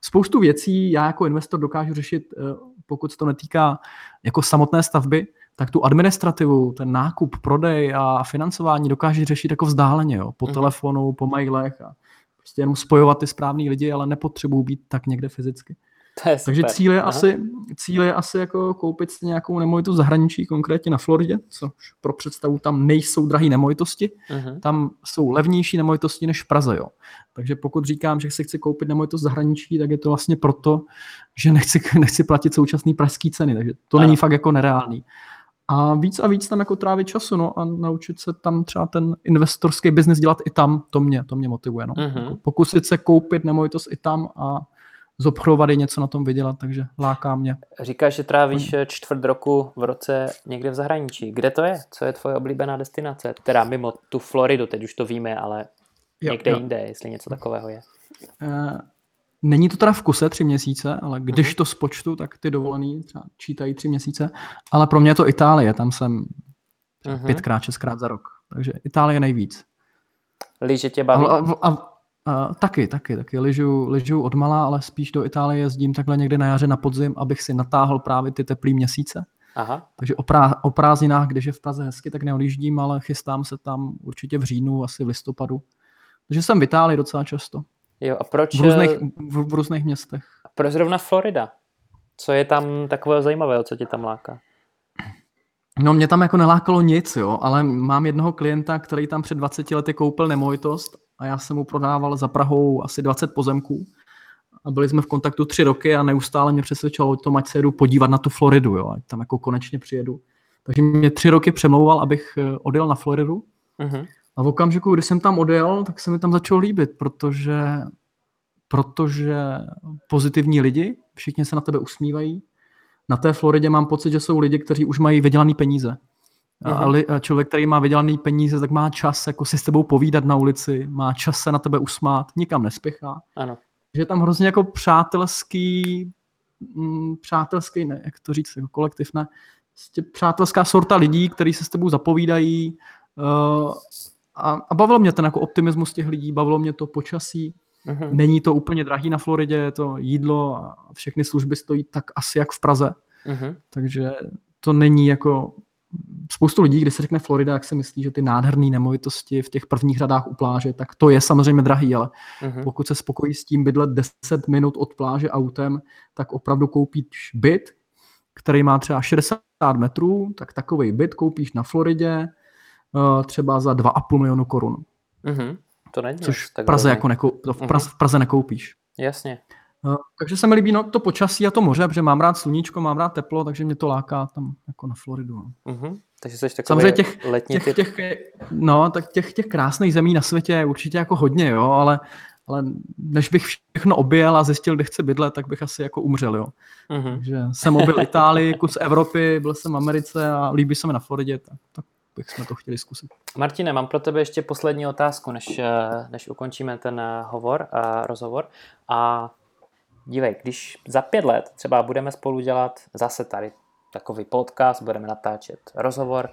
Speaker 2: spoustu věcí já jako investor dokážu řešit, eh, pokud se to netýká jako samotné stavby, tak tu administrativu, ten nákup, prodej a financování dokáže řešit jako vzdáleně, jo, po mm. telefonu, po mailech a prostě jenom spojovat ty správný lidi, ale nepotřebují být tak někde fyzicky.
Speaker 1: To je
Speaker 2: Takže cíl je, asi, cíl je asi jako koupit si nějakou nemovitost zahraničí, konkrétně na Floridě, což pro představu tam nejsou drahé nemovitosti, uh-huh. tam jsou levnější nemovitosti než v Praze. Jo. Takže pokud říkám, že si chci koupit nemovitost zahraničí, tak je to vlastně proto, že nechci, nechci platit současný pražský ceny, takže to ano. není fakt jako nereálný a víc a víc tam jako trávit času, no a naučit se tam třeba ten investorský biznis dělat i tam, to mě, to mě motivuje, no. Mm-hmm. Pokusit se koupit nemovitost i tam a zobchodovat i něco na tom vydělat, takže láká mě.
Speaker 1: Říkáš, že trávíš čtvrt roku v roce někde v zahraničí. Kde to je? Co je tvoje oblíbená destinace? Teda mimo tu Floridu, teď už to víme, ale někde jo, jo. jinde, jestli něco takového je.
Speaker 2: Není to teda v kuse tři měsíce, ale když uh-huh. to spočtu, tak ty dovolený třeba čítají tři měsíce. Ale pro mě je to Itálie, tam jsem uh-huh. pětkrát, šestkrát za rok. Takže Itálie nejvíc.
Speaker 1: Lyže tě baví?
Speaker 2: A, a, a, a, taky, taky, taky. Lyžu, lyžu od malá, ale spíš do Itálie jezdím takhle někdy na jaře, na podzim, abych si natáhl právě ty teplý měsíce. Aha. Takže o, prá, o prázdninách, když je v Praze hezky, tak neodjíždím, ale chystám se tam určitě v říjnu, asi v listopadu. Takže jsem v Itálii docela často.
Speaker 1: Jo, a proč...
Speaker 2: V různých, v, v různých městech.
Speaker 1: A proč zrovna Florida? Co je tam takového zajímavého, co tě tam láká?
Speaker 2: No mě tam jako nelákalo nic, jo, ale mám jednoho klienta, který tam před 20 lety koupil nemovitost a já jsem mu prodával za Prahou asi 20 pozemků a byli jsme v kontaktu tři roky a neustále mě přesvědčoval o tom, ať se jedu podívat na tu Floridu, jo, ať tam jako konečně přijedu. Takže mě tři roky přemlouval, abych eh, odjel na Floridu. Uh-huh. A v okamžiku, kdy jsem tam odjel, tak se mi tam začalo líbit, protože, protože pozitivní lidi, všichni se na tebe usmívají. Na té Floridě mám pocit, že jsou lidi, kteří už mají vydělaný peníze. A, li, a člověk, který má vydělaný peníze, tak má čas jako si s tebou povídat na ulici, má čas se na tebe usmát, nikam nespěchá. Ano. Že je tam hrozně jako přátelský, mm, přátelský, ne, jak to říct, jako kolektiv, ne, prostě přátelská sorta lidí, kteří se s tebou zapovídají, uh, a, a bavilo mě ten jako optimismus těch lidí, bavilo mě to počasí. Uh-huh. Není to úplně drahý na Floridě, je to jídlo a všechny služby stojí tak asi jak v Praze. Uh-huh. Takže to není jako spoustu lidí, když se řekne Florida, jak si myslí, že ty nádherné nemovitosti v těch prvních řadách u pláže, tak to je samozřejmě drahý, ale uh-huh. pokud se spokojí s tím bydlet 10 minut od pláže autem, tak opravdu koupíš byt, který má třeba 60 metrů, tak takový byt koupíš na Floridě třeba za 2,5 milionu korun.
Speaker 1: Uh-huh. To není
Speaker 2: Což v Praze, jako nekou, to v, Praze, uh-huh. v Praze nekoupíš.
Speaker 1: Jasně.
Speaker 2: Uh, takže se mi líbí no, to počasí a to moře, protože mám rád sluníčko, mám rád teplo, takže mě to láká tam jako na Floridu. No.
Speaker 1: Uh-huh. Takže jsi takový
Speaker 2: Samozřejmě těch,
Speaker 1: letní
Speaker 2: těch, těch, no, tak těch, těch krásných zemí na světě je určitě jako hodně, jo, ale, ale než bych všechno objel a zjistil, kde chci bydlet, tak bych asi jako umřel, jo. Uh-huh. Takže jsem objel Itálii, kus Evropy, byl jsem v Americe a líbí se mi na Floridě, tak, tak bychom to chtěli zkusit.
Speaker 1: Martine, mám pro tebe ještě poslední otázku, než, než ukončíme ten hovor, a rozhovor. A dívej, když za pět let třeba budeme spolu dělat zase tady takový podcast, budeme natáčet rozhovor,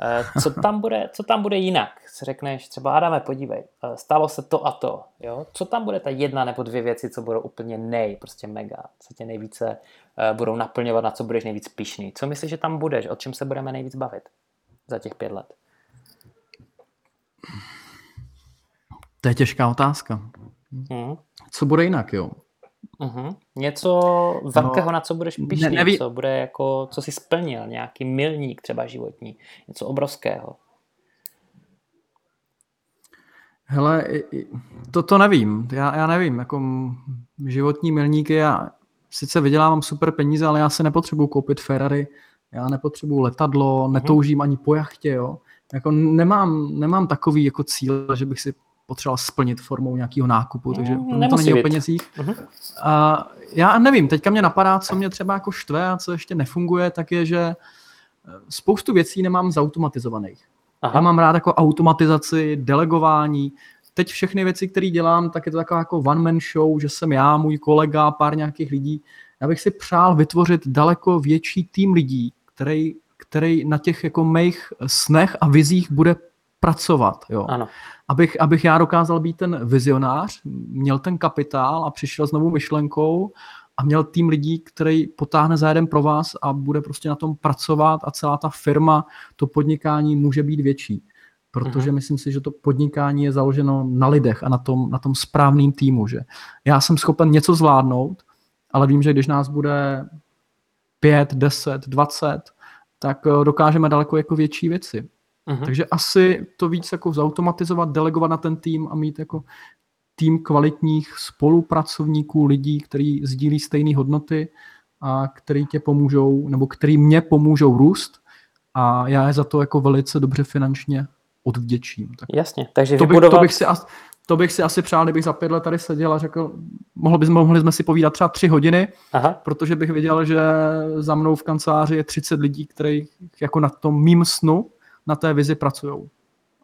Speaker 1: eh, co tam bude, co tam bude jinak? Si řekneš třeba, Adame, podívej, eh, stalo se to a to, jo? Co tam bude ta jedna nebo dvě věci, co budou úplně nej, prostě mega, co tě nejvíce eh, budou naplňovat, na co budeš nejvíc pišný? Co myslíš, že tam budeš? O čem se budeme nejvíc bavit za těch pět let?
Speaker 2: To je těžká otázka. Hmm. Co bude jinak, jo?
Speaker 1: Uh-huh. Něco velkého, no, na co budeš pišný, ne, neví... co bude jako, co jsi splnil, nějaký milník třeba životní, něco obrovského.
Speaker 2: Hele, to, to nevím, já, já nevím, jako životní milníky, já sice vydělávám super peníze, ale já se nepotřebuji koupit Ferrari, já nepotřebuji letadlo, netoužím ani po jachtě, jo. Jako nemám, nemám takový jako cíl, že bych si potřeboval splnit formou nějakého nákupu, takže mm, to není o penězích. Uh-huh. A já nevím, teďka mě napadá, co mě třeba jako štve a co ještě nefunguje, tak je, že eh, spoustu věcí nemám zautomatizovaných. Aha. Já mám rád jako automatizaci, delegování. Teď všechny věci, které dělám, tak je to taková jako one man show, že jsem já, můj kolega, pár nějakých lidí. Já bych si přál vytvořit daleko větší tým lidí, který, který na těch jako mých snech a vizích bude pracovat. Jo.
Speaker 1: Ano.
Speaker 2: Abych, abych já dokázal být ten vizionář, měl ten kapitál a přišel s novou myšlenkou a měl tým lidí, který potáhne za jeden pro vás a bude prostě na tom pracovat a celá ta firma, to podnikání může být větší. Protože uh-huh. myslím si, že to podnikání je založeno na lidech a na tom, na tom správným týmu. Že já jsem schopen něco zvládnout, ale vím, že když nás bude 5, 10, 20, tak eh, dokážeme daleko jako větší věci. Uh-huh. Takže asi to víc jako zautomatizovat, delegovat na ten tým a mít jako tým kvalitních spolupracovníků, lidí, kteří sdílí stejné hodnoty a který tě pomůžou, nebo který mě pomůžou růst a já je za to jako velice dobře finančně odvděčím.
Speaker 1: Tak Jasně, takže
Speaker 2: to, bych, vybudovat... to, bych si, to bych si asi přál, kdybych za pět let tady seděl a řekl, mohli, bychom, mohli jsme si povídat třeba tři hodiny, Aha. protože bych viděl, že za mnou v kanceláři je 30 lidí, kteří jako na tom mým snu na té vizi pracují.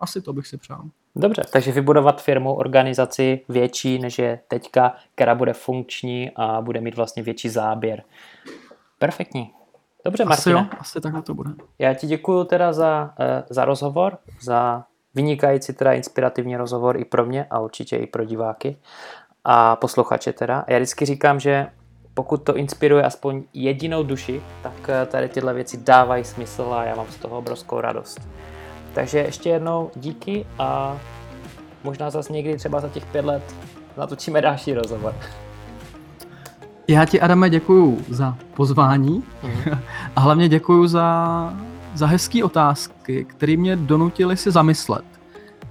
Speaker 2: Asi to bych si přál.
Speaker 1: Dobře, takže vybudovat firmu, organizaci větší, než je teďka, která bude funkční a bude mít vlastně větší záběr. Perfektní. Dobře, Martina.
Speaker 2: Asi jo, asi takhle to bude.
Speaker 1: Já ti děkuji teda za, eh, za rozhovor, za vynikající teda inspirativní rozhovor i pro mě a určitě i pro diváky a posluchače teda. Já vždycky říkám, že pokud to inspiruje aspoň jedinou duši, tak eh, tady tyhle věci dávají smysl a já mám z toho obrovskou radost. Takže ještě jednou díky a možná zase někdy třeba za těch pět let natočíme další rozhovor.
Speaker 2: Já ti, Adame, děkuju za pozvání mm. a hlavně děkuju za, za hezké otázky, které mě donutily si zamyslet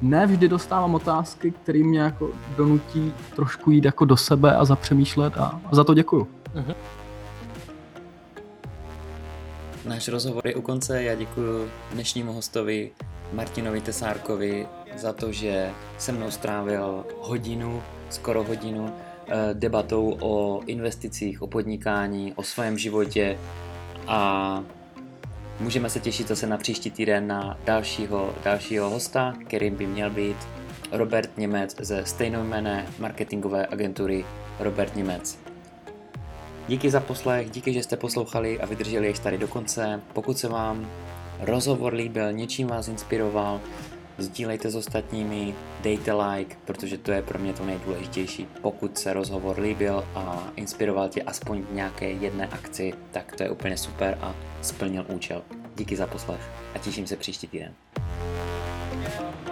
Speaker 2: ne vždy dostávám otázky, které mě jako donutí trošku jít jako do sebe a zapřemýšlet a, a za to děkuju. Uh-huh.
Speaker 1: Náš rozhovor je u konce. Já děkuji dnešnímu hostovi Martinovi Tesárkovi za to, že se mnou strávil hodinu, skoro hodinu, eh, debatou o investicích, o podnikání, o svém životě a Můžeme se těšit zase na příští týden na dalšího, dalšího hosta, kterým by měl být Robert Němec ze stejnojmené marketingové agentury Robert Němec. Díky za poslech, díky, že jste poslouchali a vydrželi až tady do konce. Pokud se vám rozhovor líbil, něčím vás inspiroval, sdílejte s ostatními, dejte like, protože to je pro mě to nejdůležitější. Pokud se rozhovor líbil a inspiroval tě aspoň v nějaké jedné akci, tak to je úplně super a splnil účel. Díky za poslech a těším se příští týden. Yeah.